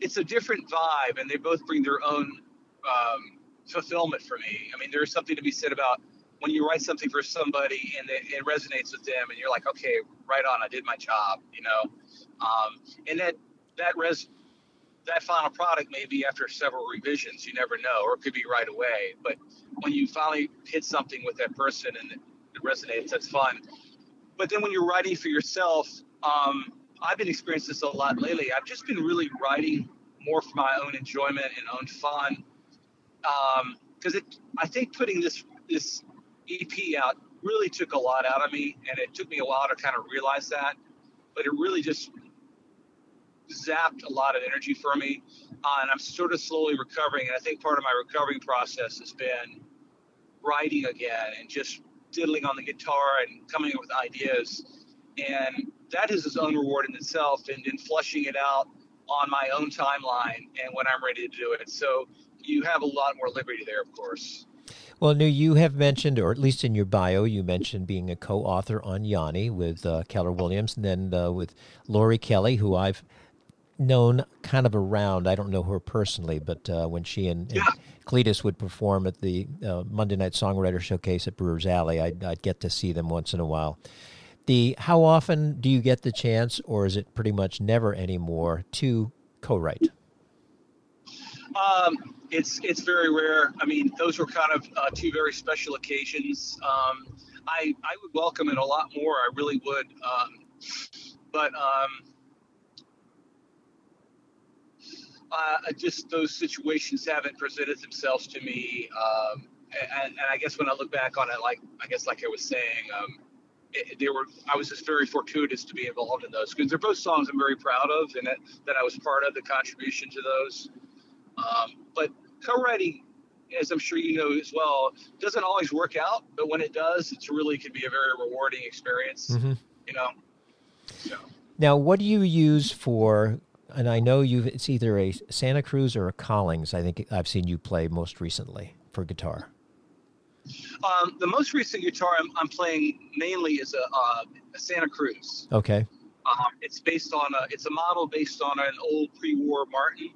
it's a different vibe, and they both bring their own um, fulfillment for me. I mean, there's something to be said about when you write something for somebody and it, it resonates with them, and you're like, okay, right on, I did my job, you know. Um, and that that res that final product may be after several revisions. You never know, or it could be right away. But when you finally hit something with that person and it, resonates, that's fun. But then when you're writing for yourself, um, I've been experiencing this a lot lately. I've just been really writing more for my own enjoyment and own fun. Because um, it, I think putting this this EP out really took a lot out of me, and it took me a while to kind of realize that. But it really just zapped a lot of energy for me, uh, and I'm sort of slowly recovering. And I think part of my recovering process has been writing again and just diddling on the guitar and coming up with ideas. And that is its own reward in itself. And then flushing it out on my own timeline and when I'm ready to do it. So you have a lot more liberty there, of course. Well, New, you have mentioned, or at least in your bio, you mentioned being a co-author on Yanni with uh, Keller Williams, and then uh, with Lori Kelly, who I've known kind of around. I don't know her personally, but uh, when she and, and, Cletus would perform at the uh, Monday Night Songwriter Showcase at Brewers Alley, I'd, I'd, get to see them once in a while. The how often do you get the chance, or is it pretty much never anymore to co-write? Um, it's it's very rare. I mean, those were kind of uh, two very special occasions. Um, I I would welcome it a lot more. I really would. Um, but um, uh, just those situations haven't presented themselves to me. Um, and, and, I guess when I look back on it, like I guess like I was saying, um, they were I was just very fortuitous to be involved in those because they're both songs I'm very proud of, and that, that I was part of the contribution to those. Um, but co-writing, as I'm sure you know as well, doesn't always work out. But when it does, it really can be a very rewarding experience. Mm-hmm. You know. So. Now, what do you use for? And I know you it's either a Santa Cruz or a Collings. I think I've seen you play most recently for guitar. Um, the most recent guitar I'm, I'm playing mainly is a, uh, a Santa Cruz. Okay. Um, it's based on a, it's a model based on an old pre-war Martin.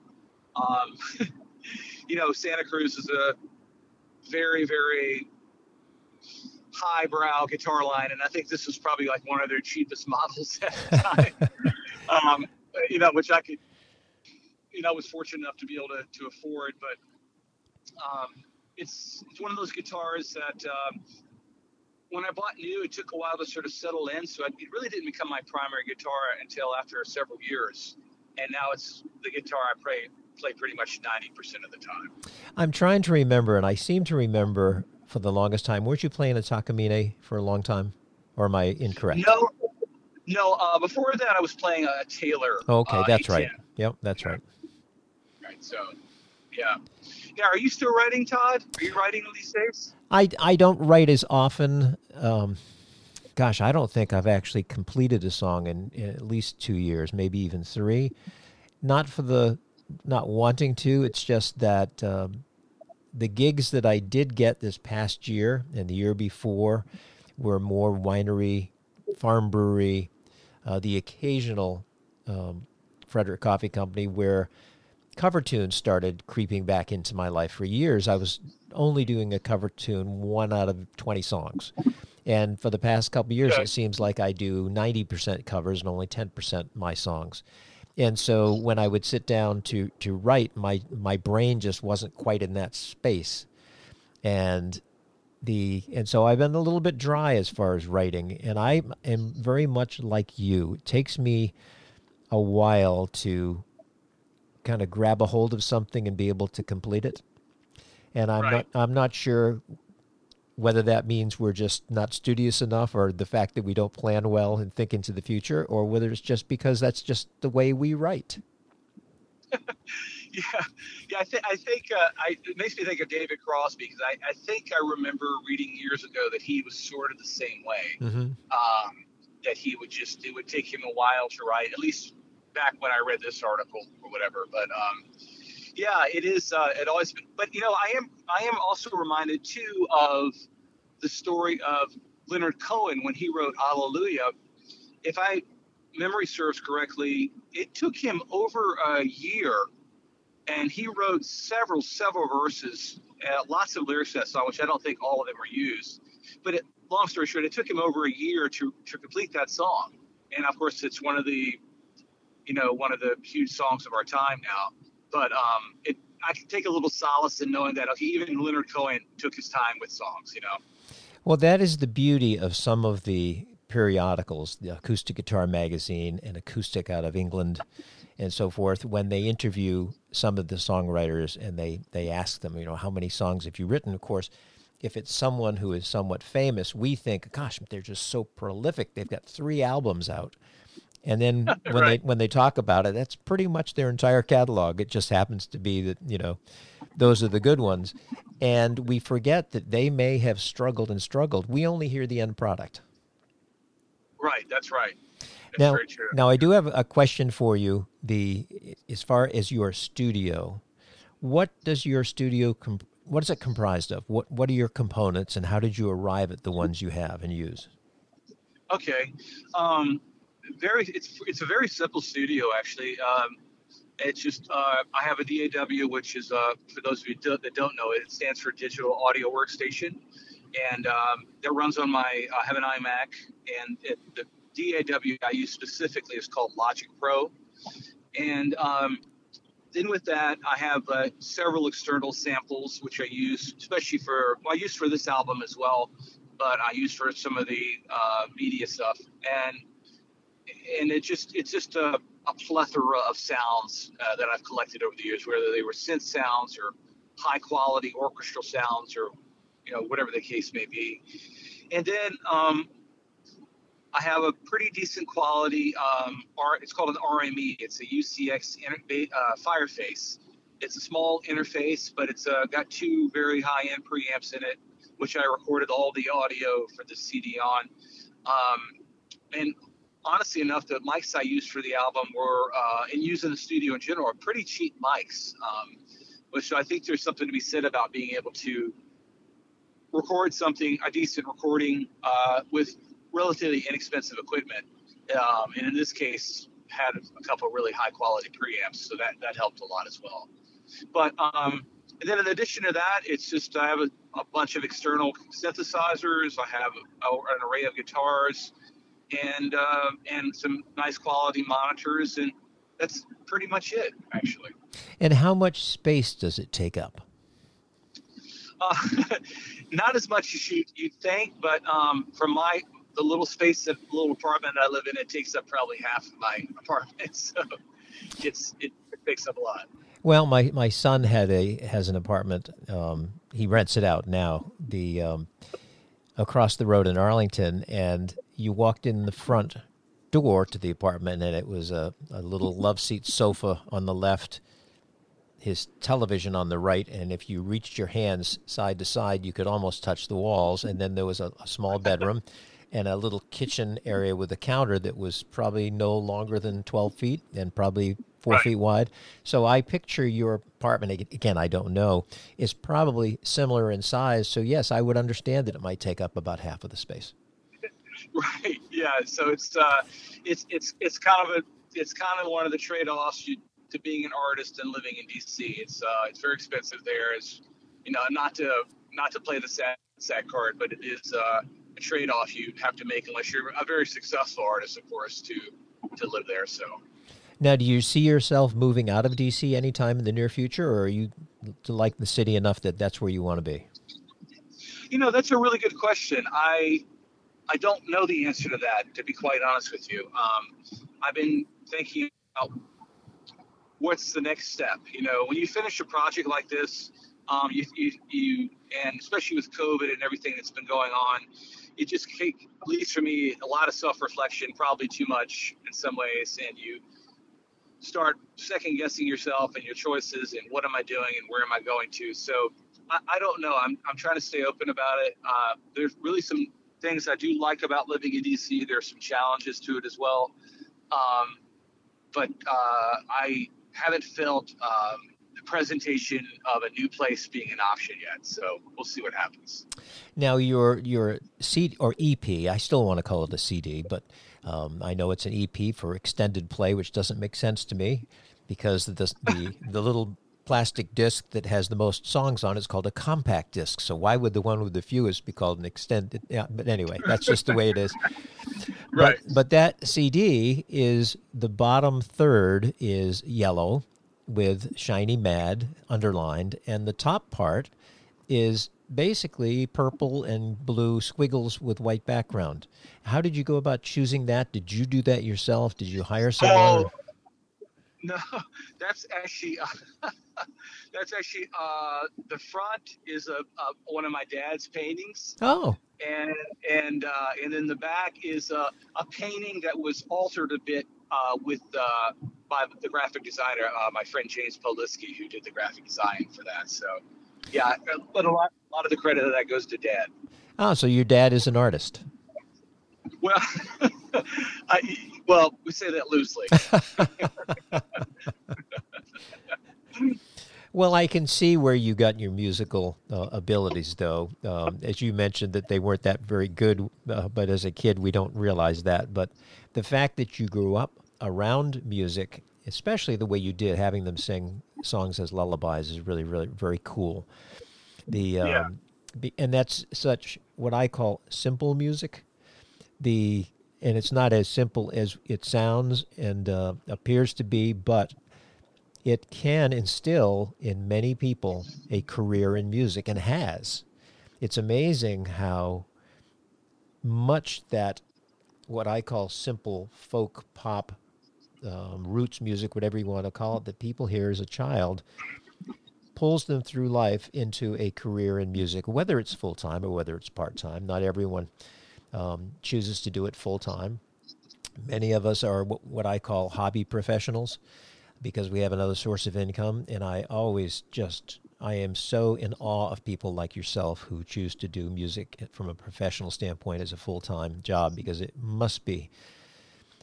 Um, you know, Santa Cruz is a very, very highbrow guitar line, and I think this is probably like one of their cheapest models at the time. um, you know, which I could, you know, was fortunate enough to be able to, to afford. But um, it's it's one of those guitars that um, when I bought new, it took a while to sort of settle in. So it really didn't become my primary guitar until after several years, and now it's the guitar I play play pretty much 90% of the time. I'm trying to remember, and I seem to remember for the longest time. Weren't you playing a Takamine for a long time? Or am I incorrect? No, no. Uh, before that, I was playing a Taylor. Okay, uh, that's right. Yep, that's right. Right. So, yeah. Are you still writing, Todd? Are you writing these days? I, I don't write as often. Um, gosh, I don't think I've actually completed a song in, in, at least two years, maybe even three. Not for the not wanting to. It's just that um, the gigs that I did get this past year and the year before were more winery, farm brewery, uh, the occasional um, Frederick Coffee Company where cover tunes started creeping back into my life. For years, I was only doing a cover tune one out of 20 songs. And for the past couple years, it seems like I do 90% covers and only 10% my songs. And so when I would sit down to to write, my my brain just wasn't quite in that space, and the and so I've been a little bit dry as far as writing, and I am very much like you. It takes me a while to kind of grab a hold of something and be able to complete it. And I'm right. not I'm not sure whether that means we're just not studious enough or the fact that we don't plan well and think into the future or whether it's just because that's just the way we write yeah yeah i, th- I think uh, I, it makes me think of david crosby because I, I think i remember reading years ago that he was sort of the same way mm-hmm. um, that he would just it would take him a while to write at least back when i read this article or whatever but um, yeah, it is. Uh, it always been. But you know, I am. I am also reminded too of the story of Leonard Cohen when he wrote Hallelujah. If I memory serves correctly, it took him over a year, and he wrote several, several verses, uh, lots of lyrics that song, which I don't think all of them were used. But it, long story short, it took him over a year to to complete that song, and of course, it's one of the, you know, one of the huge songs of our time now. But um, it, I can take a little solace in knowing that okay, even Leonard Cohen took his time with songs, you know. Well, that is the beauty of some of the periodicals, the Acoustic Guitar Magazine and Acoustic out of England and so forth, when they interview some of the songwriters and they, they ask them, you know, how many songs have you written? Of course, if it's someone who is somewhat famous, we think, gosh, they're just so prolific. They've got three albums out. And then when right. they when they talk about it, that's pretty much their entire catalog. It just happens to be that, you know, those are the good ones. And we forget that they may have struggled and struggled. We only hear the end product. Right, that's right. That's now, now I do have a question for you. The as far as your studio, what does your studio what is it comprised of? What what are your components, and how did you arrive at the ones you have and use? Okay, um, very. It's it's a very simple studio actually. Um, it's just uh, I have a DAW, which is uh, for those of you do, that don't know, it stands for Digital Audio Workstation, and um, that runs on my. I have an iMac, and it, the DAW I use specifically is called Logic Pro, and um, then with that I have uh, several external samples which I use, especially for well, I use for this album as well, but I use for some of the uh, media stuff, and and it just it's just a, a plethora of sounds uh, that I've collected over the years, whether they were synth sounds or high quality orchestral sounds or you know whatever the case may be. And then um, I have a pretty decent quality. Um, R, it's called an RME. It's a UCX inter, uh, Fireface. It's a small interface, but it's uh, got two very high end preamps in it, which I recorded all the audio for the CD on. Um, and honestly enough, the mics I used for the album were, uh, and used in the studio in general, are pretty cheap mics, um, which I think there's something to be said about being able to record something, a decent recording, uh, with relatively inexpensive equipment. Um, and in this case, had a couple really high quality preamps, so that, that helped a lot as well. But um, and then in addition to that, it's just I have a, a bunch of external synthesizers. I have a, an array of guitars and uh, and some nice quality monitors, and that's pretty much it, actually. And how much space does it take up? Uh, not as much as you you think, but um, from my the little space, the little apartment I live in, it takes up probably half of my apartment. So it's it, it takes up a lot. Well, my, my son had a has an apartment. Um, he rents it out now. The um, across the road in Arlington, and you walked in the front door to the apartment, and it was a, a little love seat sofa on the left, his television on the right, and if you reached your hands side to side, you could almost touch the walls. And then there was a, a small bedroom and a little kitchen area with a counter that was probably no longer than 12 feet and probably four Right. feet wide. So I picture your apartment, again, I don't know, is probably similar in size. So, yes, I would understand that it might take up about half of the space. Right. Yeah. So it's uh, it's it's it's kind of a it's kind of one of the trade-offs to being an artist and living in DC. It's uh, it's very expensive there. It's you know not to not to play the sad sad card, but it is uh, a trade-off you have to make unless you're a very successful artist, of course, to to live there. So. Now, do you see yourself moving out of DC anytime in the near future, or are you to like the city enough that that's where you want to be? You know, that's a really good question. I I don't know the answer to that, to be quite honest with you. Um, I've been thinking about what's the next step. You know, when you finish a project like this, um, you, you, you and especially with COVID and everything that's been going on, it just take, at least for me, a lot of self-reflection, probably too much in some ways, and you start second guessing yourself and your choices and what am I doing and where am I going to. So I, I don't know. I'm, I'm trying to stay open about it. Uh, there's really some things I do like about living in DC. There's some challenges to it as well. Um, but uh, I haven't felt um, the presentation of a new place being an option yet. So we'll see what happens. Now, your your CD or EP, I still want to call it a CD, but um, I know it's an EP for extended play, which doesn't make sense to me because the the, the little plastic disc that has the most songs on it is called a compact disc. So why would the one with the fewest be called an extended? Yeah, but anyway, that's just the way it is. Right. But, but that CD is the bottom third is yellow with shiny mad underlined, and the top part is basically purple and blue squiggles with white background. How did you go about choosing that? Did you do that yourself? Did you hire someone? Oh, No, that's actually that's actually uh, the front is a, a one of my dad's paintings, Oh, and and uh, and then the back is a, a painting that was altered a bit uh, with uh, by the graphic designer, uh, my friend James Poliski, who did the graphic design for that. So, yeah, but a lot a lot of the credit of that goes to dad. oh, so your dad is an artist. Well, I, well, we say that loosely. well, I can see where you got your musical uh, abilities, though. Um, as you mentioned, that they weren't that very good, uh, but as a kid, we don't realize that. But the fact that you grew up around music, especially the way you did, having them sing songs as lullabies, is really, really very cool. The um, yeah. be, and that's such what I call simple music. The and it's not as simple as it sounds and uh, appears to be, but it can instill in many people a career in music and has. It's amazing how much that what I call simple folk pop um, roots music, whatever you want to call it, that people hear as a child pulls them through life into a career in music, whether it's full time or whether it's part time. Not everyone um, chooses to do it full time. Many of us are what I call hobby professionals because we have another source of income. And I always just, I am so in awe of people like yourself who choose to do music from a professional standpoint as a full time job because it must be.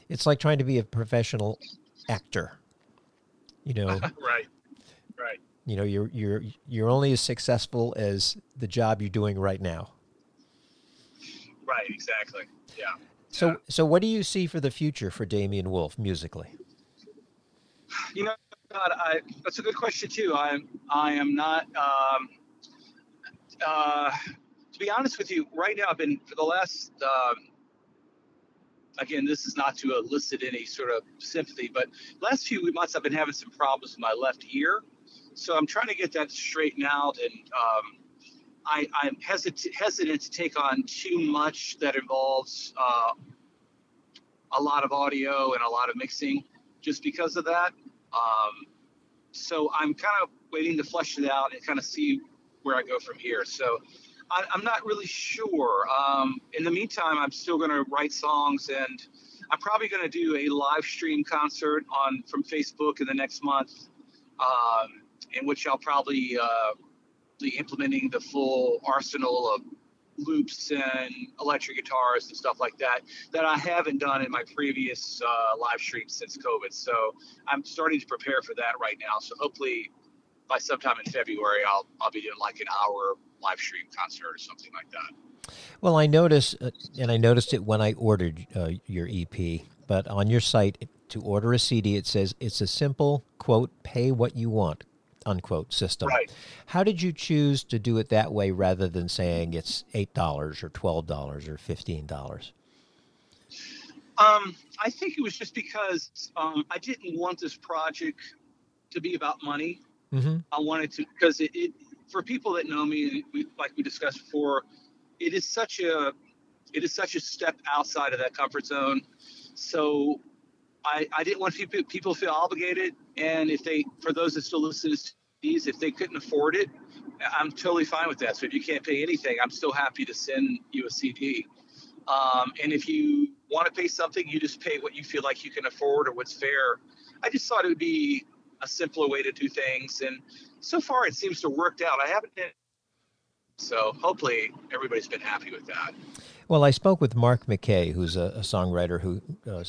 It's like trying to be a professional actor. You know, right, right you know you're you're you're only as successful as the job you're doing right now right exactly yeah so yeah. so what do you see for the future for Damian Wolf musically you know God, I, that's a good question too i i am not um, uh, to be honest with you right now i've been for the last um, again, this is not to elicit any sort of sympathy, but last few months I've been having some problems with my left ear. So I'm trying to get that straightened out, and um, I, am hesitant, hesitant to take on too much that involves uh, a lot of audio and a lot of mixing, just because of that. Um, so I'm kind of waiting to flesh it out and kind of see where I go from here. So I, am not really sure. Um, in the meantime, I'm still going to write songs, and I'm probably going to do a live stream concert on from Facebook in the next month. Um, in which I'll probably uh, implementing the full arsenal of loops and electric guitars and stuff like that that I haven't done in my previous uh, live streams since COVID. So I'm starting to prepare for that right now. So hopefully by sometime in February, I'll I'll be doing like an hour live stream concert or something like that. Well, I noticed, uh, and I noticed it when I ordered uh, your EP. But on your site, to order a CD, it says it's a simple quote: "Pay what you want." Unquote system. Right. How did you choose to do it that way rather than saying it's eight dollars or twelve dollars or fifteen dollars? Um, I think it was just because um, I didn't want this project to be about money. Mm-hmm. I wanted to because it, it, for people that know me, we, like we discussed before, it is such a it is such a step outside of that comfort zone. So I, I didn't want people people feel obligated, and if they for those that still listen to these, if they couldn't afford it, I'm totally fine with that. So if you can't pay anything, I'm still happy to send you a CD. Um, and if you want to pay something, you just pay what you feel like you can afford or what's fair. I just thought it would be a simpler way to do things, and so far it seems to worked out. I haven't been so hopefully everybody's been happy with that. Well, I spoke with Mark McKay, who's a, a songwriter who uh,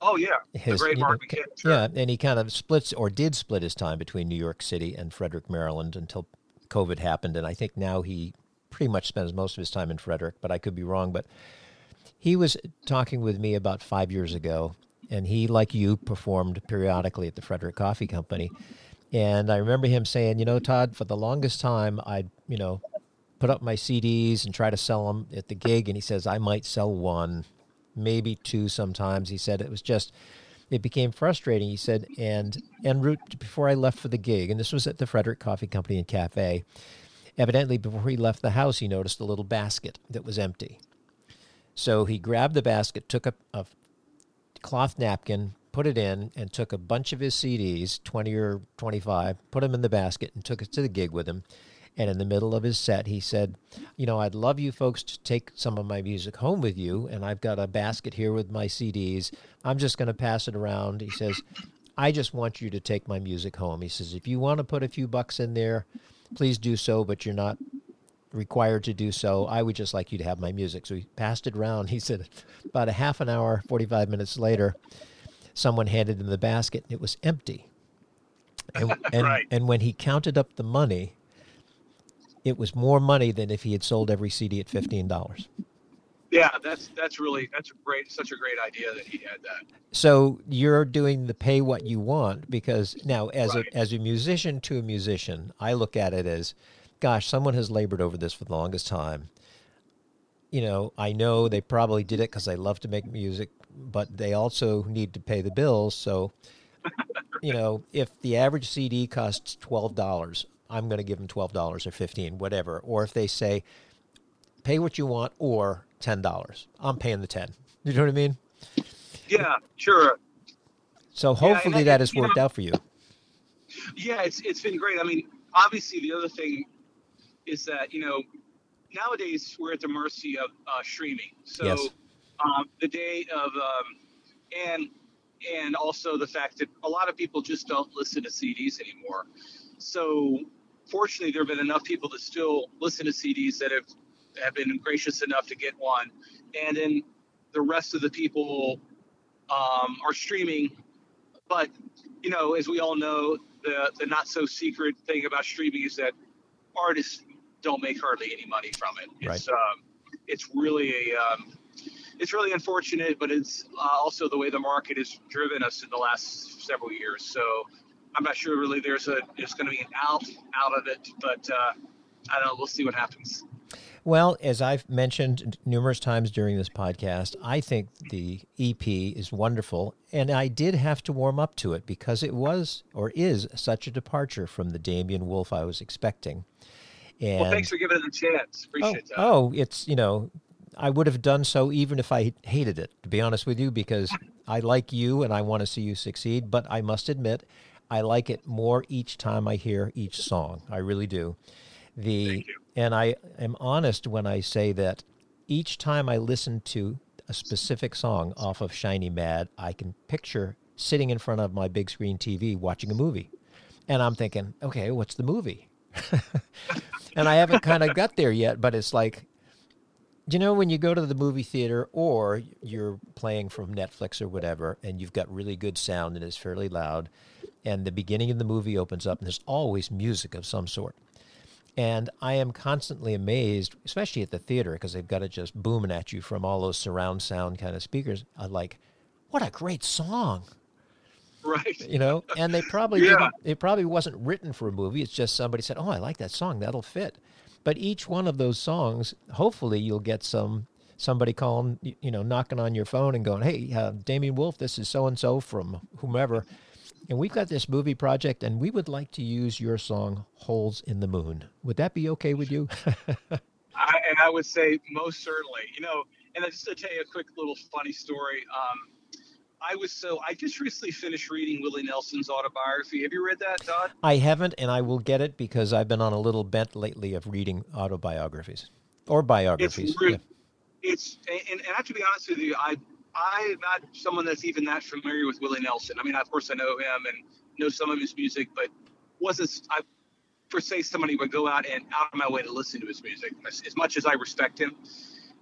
Oh yeah, his, the great Mark know, Sure. Yeah, and he kind of splits or did split his time between New York City and Frederick, Maryland, until COVID happened, and I think now he pretty much spends most of his time in Frederick, but I could be wrong. But he was talking with me about five years ago, and he, like you, performed periodically at the Frederick Coffee Company. And I remember him saying, you know, Todd, for the longest time, I'd, you know, put up my CDs and try to sell them at the gig. And he says, I might sell one, maybe two sometimes. He said it was just it became frustrating. He said, and en route before I left for the gig, and this was at the Frederick Coffee Company and Cafe. Evidently, before he left the house, he noticed a little basket that was empty. So he grabbed the basket, took a, a cloth napkin, put it in, and took a bunch of his CDs, 20 or 25, put them in the basket, and took it to the gig with him. And in the middle of his set, he said, You know, I'd love you folks to take some of my music home with you. And I've got a basket here with my CDs. I'm just going to pass it around. He says, I just want you to take my music home. He says, If you want to put a few bucks in there, please do so, but you're not required to do so. I would just like you to have my music. So he passed it around. He said, about a half an hour, 45 minutes later, someone handed him the basket. And it was empty. And, and, Right. and when he counted up the money, it was more money than if he had sold every CD at $15. Yeah, that's that's really that's a great such a great idea that he had that. So you're doing the pay what you want because now as Right. a as a musician to a musician, I look at it as gosh, someone has labored over this for the longest time. You know, I know they probably did it cuz they love to make music, but they also need to pay the bills, so you know, if the average CD costs $12, I'm going to give them $12 or 15, whatever. Or if they say pay what you want or $10, I'm paying the 10. You know what I mean? Yeah, sure. So hopefully I- that has you know- worked out for you. Yeah, it's it's been great. I mean, obviously the other thing is that you know nowadays we're at the mercy of uh, streaming. So Yes. um, the day of um, and and also the fact that a lot of people just don't listen to CDs anymore. So fortunately, there have been enough people that still listen to CDs that have have been gracious enough to get one, and then the rest of the people um, are streaming. But you know, as we all know, the the not so secret thing about streaming is that artists don't make hardly any money from it. It's um, it's really a um, it's really unfortunate, but it's uh, also the way the market has driven us in the last several years. So I'm not sure really there's a there's going to be an out out of it, but uh, I don't know. We'll see what happens. Well, as I've mentioned numerous times during this podcast, I think the EP is wonderful, and I did have to warm up to it because it was or is such a departure from the Damian Wolf I was expecting. And Well, thanks for giving it a chance. oh, that. oh, it's you know, I would have done so even if I hated it. To be honest with you, because I like you and I want to see you succeed. But I must admit, I like it more each time I hear each song. I really do. The and I am honest when I say that each time I listen to a specific song off of Shiny Mad, I can picture sitting in front of my big screen TV watching a movie. And I'm thinking, okay, what's the movie? and I haven't kind of got there yet, but it's like, you know, when you go to the movie theater or you're playing from Netflix or whatever, and you've got really good sound and it's fairly loud, and the beginning of the movie opens up and there's always music of some sort. And I am constantly amazed, especially at the theater, because they've got it just booming at you from all those surround sound kind of speakers. I'm like, what a great song, Right. you know? And they probably Yeah. didn't, it probably wasn't written for a movie. It's just somebody said, oh, I like that song. That'll fit. But each one of those songs, hopefully you'll get some somebody calling, you know, knocking on your phone and going, hey, uh, Damian Wolf, this is so and so from whomever. And we've got this movie project, and we would like to use your song "Holes in the Moon." Would that be okay with you? I, and I would say most certainly, you know, and I just to tell you a quick little funny story. Um, I was so I just recently finished reading Willie Nelson's autobiography. Have you read that, Todd? I haven't, and I will get it because I've been on a little bent lately of reading autobiographies or biographies. It's yeah. it's and, and I have to be honest with you, I I'm not someone that's even that familiar with Willie Nelson. I mean, of course, I know him and know some of his music, but wasn't I per se somebody would go out and out of my way to listen to his music as, as much as I respect him.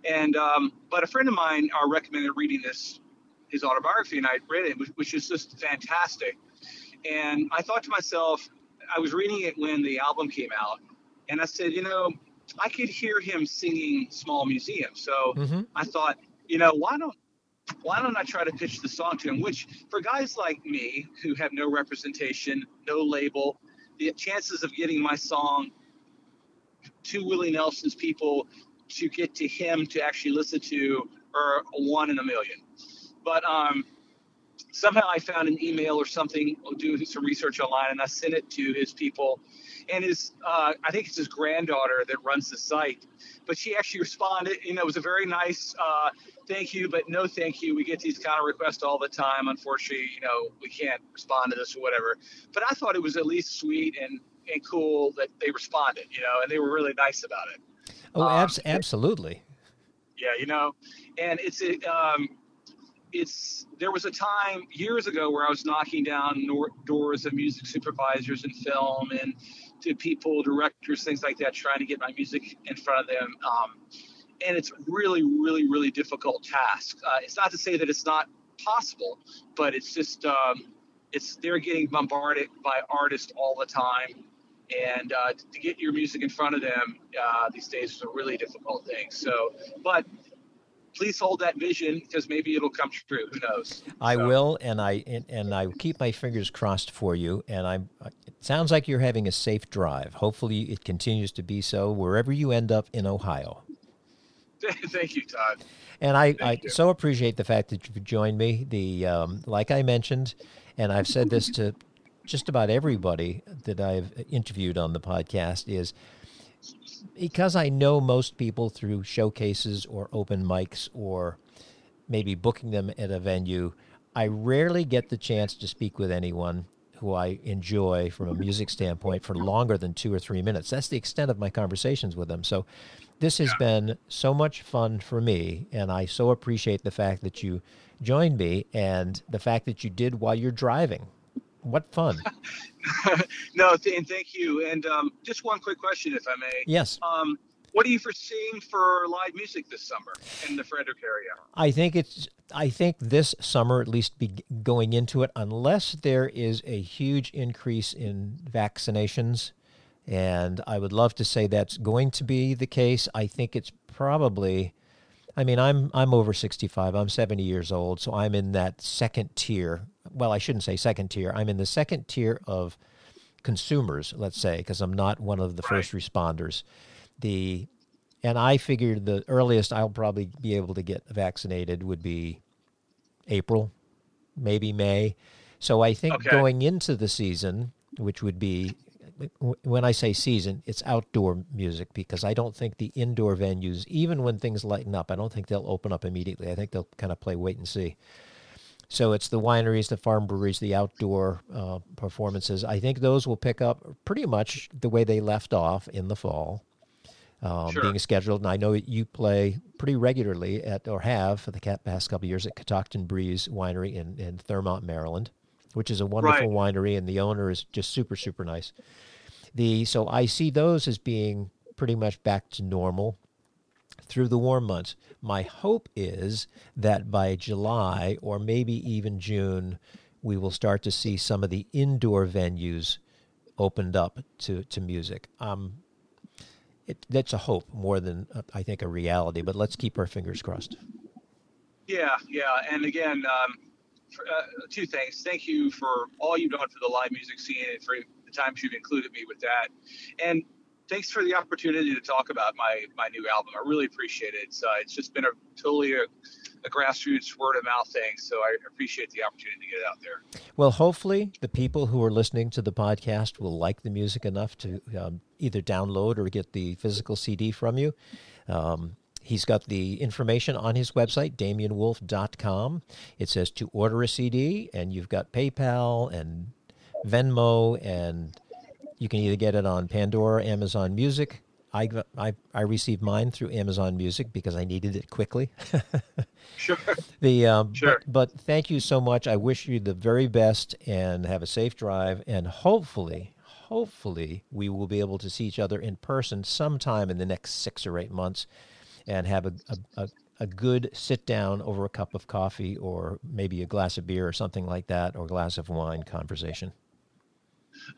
And um, but a friend of mine uh, recommended reading this his autobiography, and I read it, which, which is just fantastic. And I thought to myself, I was reading it when the album came out, and I said, you know, I could hear him singing Small Museum. So hmm I thought, you know, why don't why don't I try to pitch the song to him? Which for guys like me who have no representation, no label, the chances of getting my song to Willie Nelson's people to get to him to actually listen to are one in a million. But um, somehow I found an email or something, or do some research online, and I sent it to his people. And his, uh, I think it's his granddaughter that runs the site, but she actually responded. You know, it was a very nice uh, thank you, but no thank you. We get these kind of requests all the time. Unfortunately, you know, we can't respond to this or whatever. But I thought it was at least sweet and and cool that they responded. You know, and they were really nice about it. Oh, Um, abs- absolutely. Yeah, you know, and it's a, um, it's there was a time years ago where I was knocking down nor- doors of music supervisors in film and to people, directors, things like that, trying to get my music in front of them. Um, and it's really, really, really difficult task. Uh, it's not to say that it's not possible, but it's just um, it's they're getting bombarded by artists all the time, and uh, to get your music in front of them uh, these days is a really difficult thing. So, but please hold that vision because maybe it'll come true. Who knows? I so. will, and I and, and, I keep my fingers crossed for you. And I'm. It sounds like you're having a safe drive. Hopefully, it continues to be so wherever you end up in Ohio. Thank you, Todd. And I, I so appreciate the fact that you've joined me. The um, like I mentioned, and I've said this to just about everybody that I've interviewed on the podcast is because I know most people through showcases or open mics or maybe booking them at a venue, I rarely get the chance to speak with anyone who I enjoy from a music standpoint for longer than two or three minutes. That's the extent of my conversations with them. So this has been so much fun for me, and I so appreciate the fact that you joined me and the fact that you did while you're driving. What fun! no, and thank you. And um, just one quick question, if I may. Yes. Um, what are you foreseeing for live music this summer in the Frederick area? I think it's. I think this summer, at least, be going into it, unless there is a huge increase in vaccinations, and I would love to say that's going to be the case. I think it's probably I mean, I'm I'm over 65. I'm 70 years old, so I'm in that second tier. Well, I shouldn't say second tier. I'm in the second tier of consumers, let's say, because I'm not one of the right. first responders. The and I figured the earliest I'll probably be able to get vaccinated would be April, maybe May. So I think okay. going into the season, which would be when I say season, it's outdoor music because I don't think the indoor venues, even when things lighten up, I don't think they'll open up immediately. I think they'll kind of play wait and see. So it's the wineries, the farm breweries, the outdoor uh, performances. I think those will pick up pretty much the way they left off in the fall, um, sure. being scheduled. And I know you play pretty regularly at, or have for the past couple of years at Catoctin Breeze Winery in, in Thurmont, Maryland which is a wonderful right. winery, and the owner is just super, super nice. The so I see those as being pretty much back to normal through the warm months. My hope is that by July or maybe even June, we will start to see some of the indoor venues opened up to, to music. Um, it, that's a hope more than uh, I think a reality, but let's keep our fingers crossed. Yeah, yeah, and again, um, for, uh, two things. Thank you for all you've done for the live music scene and for the times you've included me with that. And thanks for the opportunity to talk about my my new album. I really appreciate it. It's, uh, it's just been a totally a, a, grassroots word of mouth thing. So I appreciate the opportunity to get it out there. Well, hopefully the people who are listening to the podcast will like the music enough to um, either download or get the physical CD from you. Um, He's got the information on his website, damianwolf.com. It says to order a CD, and you've got PayPal and Venmo, and you can either get it on Pandora, Amazon Music. I, I, I received mine through Amazon Music because I needed it quickly. sure. The um, sure. But, but thank you so much. I wish you the very best and have a safe drive. And hopefully, hopefully, we will be able to see each other in person sometime in the next six or eight months and have a, a, a, good sit down over a cup of coffee or maybe a glass of beer or something like that or a glass of wine conversation.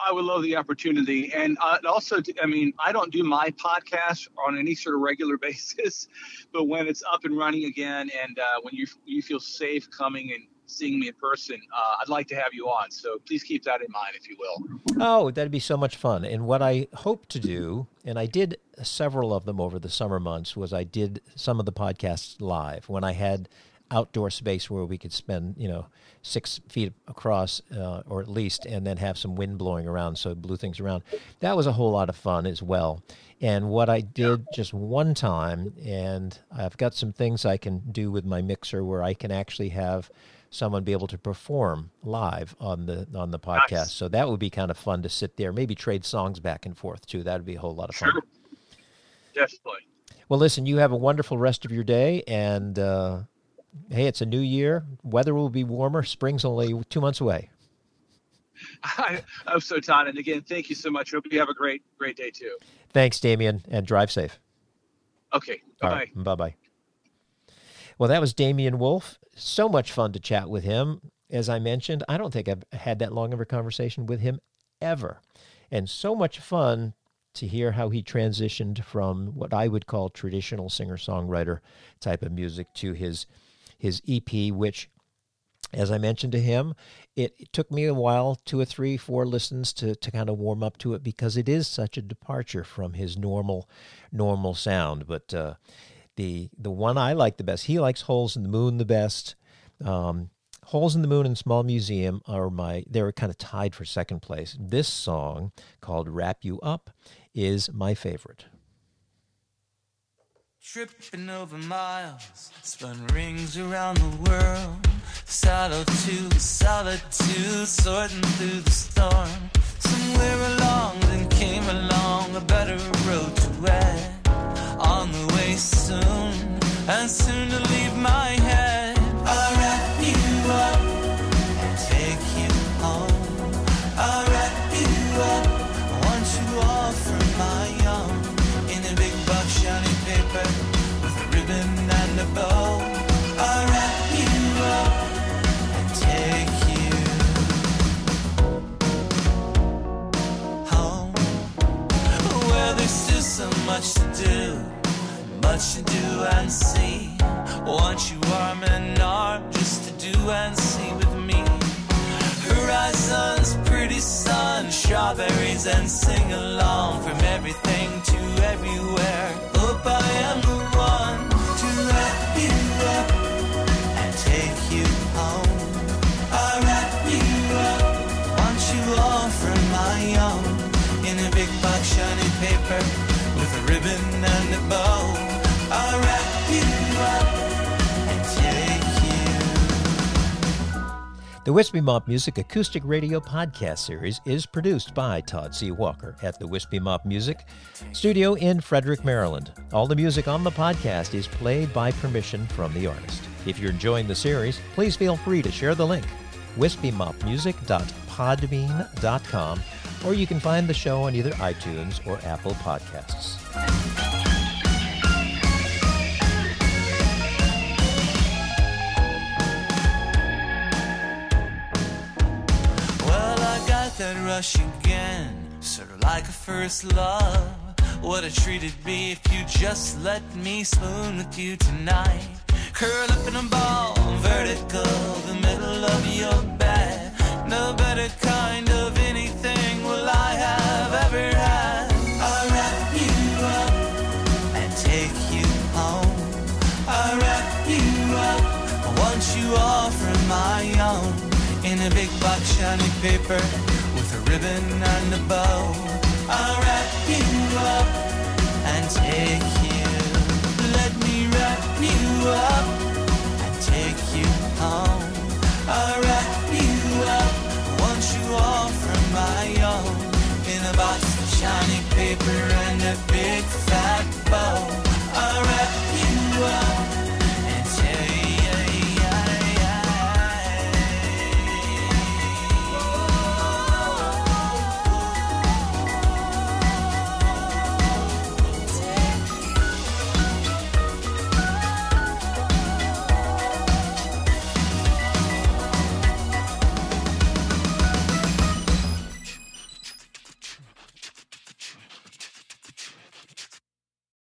I would love the opportunity. And uh, also, I mean, I don't do my podcast on any sort of regular basis, but when it's up and running again and uh, when you, you feel safe coming and seeing me in person, uh, I'd like to have you on. So please keep that in mind, if you will. Oh, that'd be so much fun. And what I hope to do, and I did several of them over the summer months, was I did some of the podcasts live when I had outdoor space where we could spend, you know, six feet across uh, or at least, and then have some wind blowing around so it blew things around. That was a whole lot of fun as well. And what I did just one time, and I've got some things I can do with my mixer where I can actually have someone be able to perform live on the on the podcast. Nice. So that would be kind of fun to sit there, maybe trade songs back and forth too. That would be a whole lot of fun. Sure. Definitely. Well, listen, you have a wonderful rest of your day, and uh, hey, it's a new year. Weather will be warmer. Spring's only two months away. I hope so, Todd. And again, thank you so much. Hope you have a great, great day too. Thanks, Damian, and drive safe. Okay. Bye bye. Bye bye. Well, that was Damian Wolf. So much fun to chat with him. As I mentioned, I don't think I've had that long of a conversation with him ever. And so much fun to hear how he transitioned from what I would call traditional singer songwriter type of music to his his EP, which as I mentioned to him, it, it, took me a while, two or three, four listens to, to kind of warm up to it because it is such a departure from his normal normal sound. But uh, the the one I like the best, he likes Holes in the Moon the best. Um, Holes in the Moon and Small Museum are my they're kind of tied for second place. This song called Wrap You Up is my favorite. Tripping over miles, spun rings around the world. Solitude, solitude, sorting through the storm. Somewhere along, then came along a better road to wed. On the way soon, and soon to leave my head. Much to do and see. Want you arm in arm just to do and see with me. Horizons, pretty sun, strawberries, and sing along from everything The Wispy Mop Music Acoustic Radio Podcast Series is produced by Todd C. Walker at the Wispy Mop Music Studio in Frederick, Maryland. All the music on the podcast is played by permission from the artist. If you're enjoying the series, please feel free to share the link wispymopmusic.podbean.com or you can find the show on either iTunes or Apple Podcasts. That rush again, sort of like a first love. What a treat it'd be if you just let me spoon with you tonight. Curl up in a ball, vertical, the middle of your bed. No better kind of anything will I have ever had. I'll wrap you up and take you home. I'll wrap you up. I want you all for my own. In a big box, shiny paper ribbon and a bow. I'll wrap you up and take you. Let me wrap you up and take you home. I'll wrap you up. Want you all for my own. In a box of shiny paper and a big fat bow.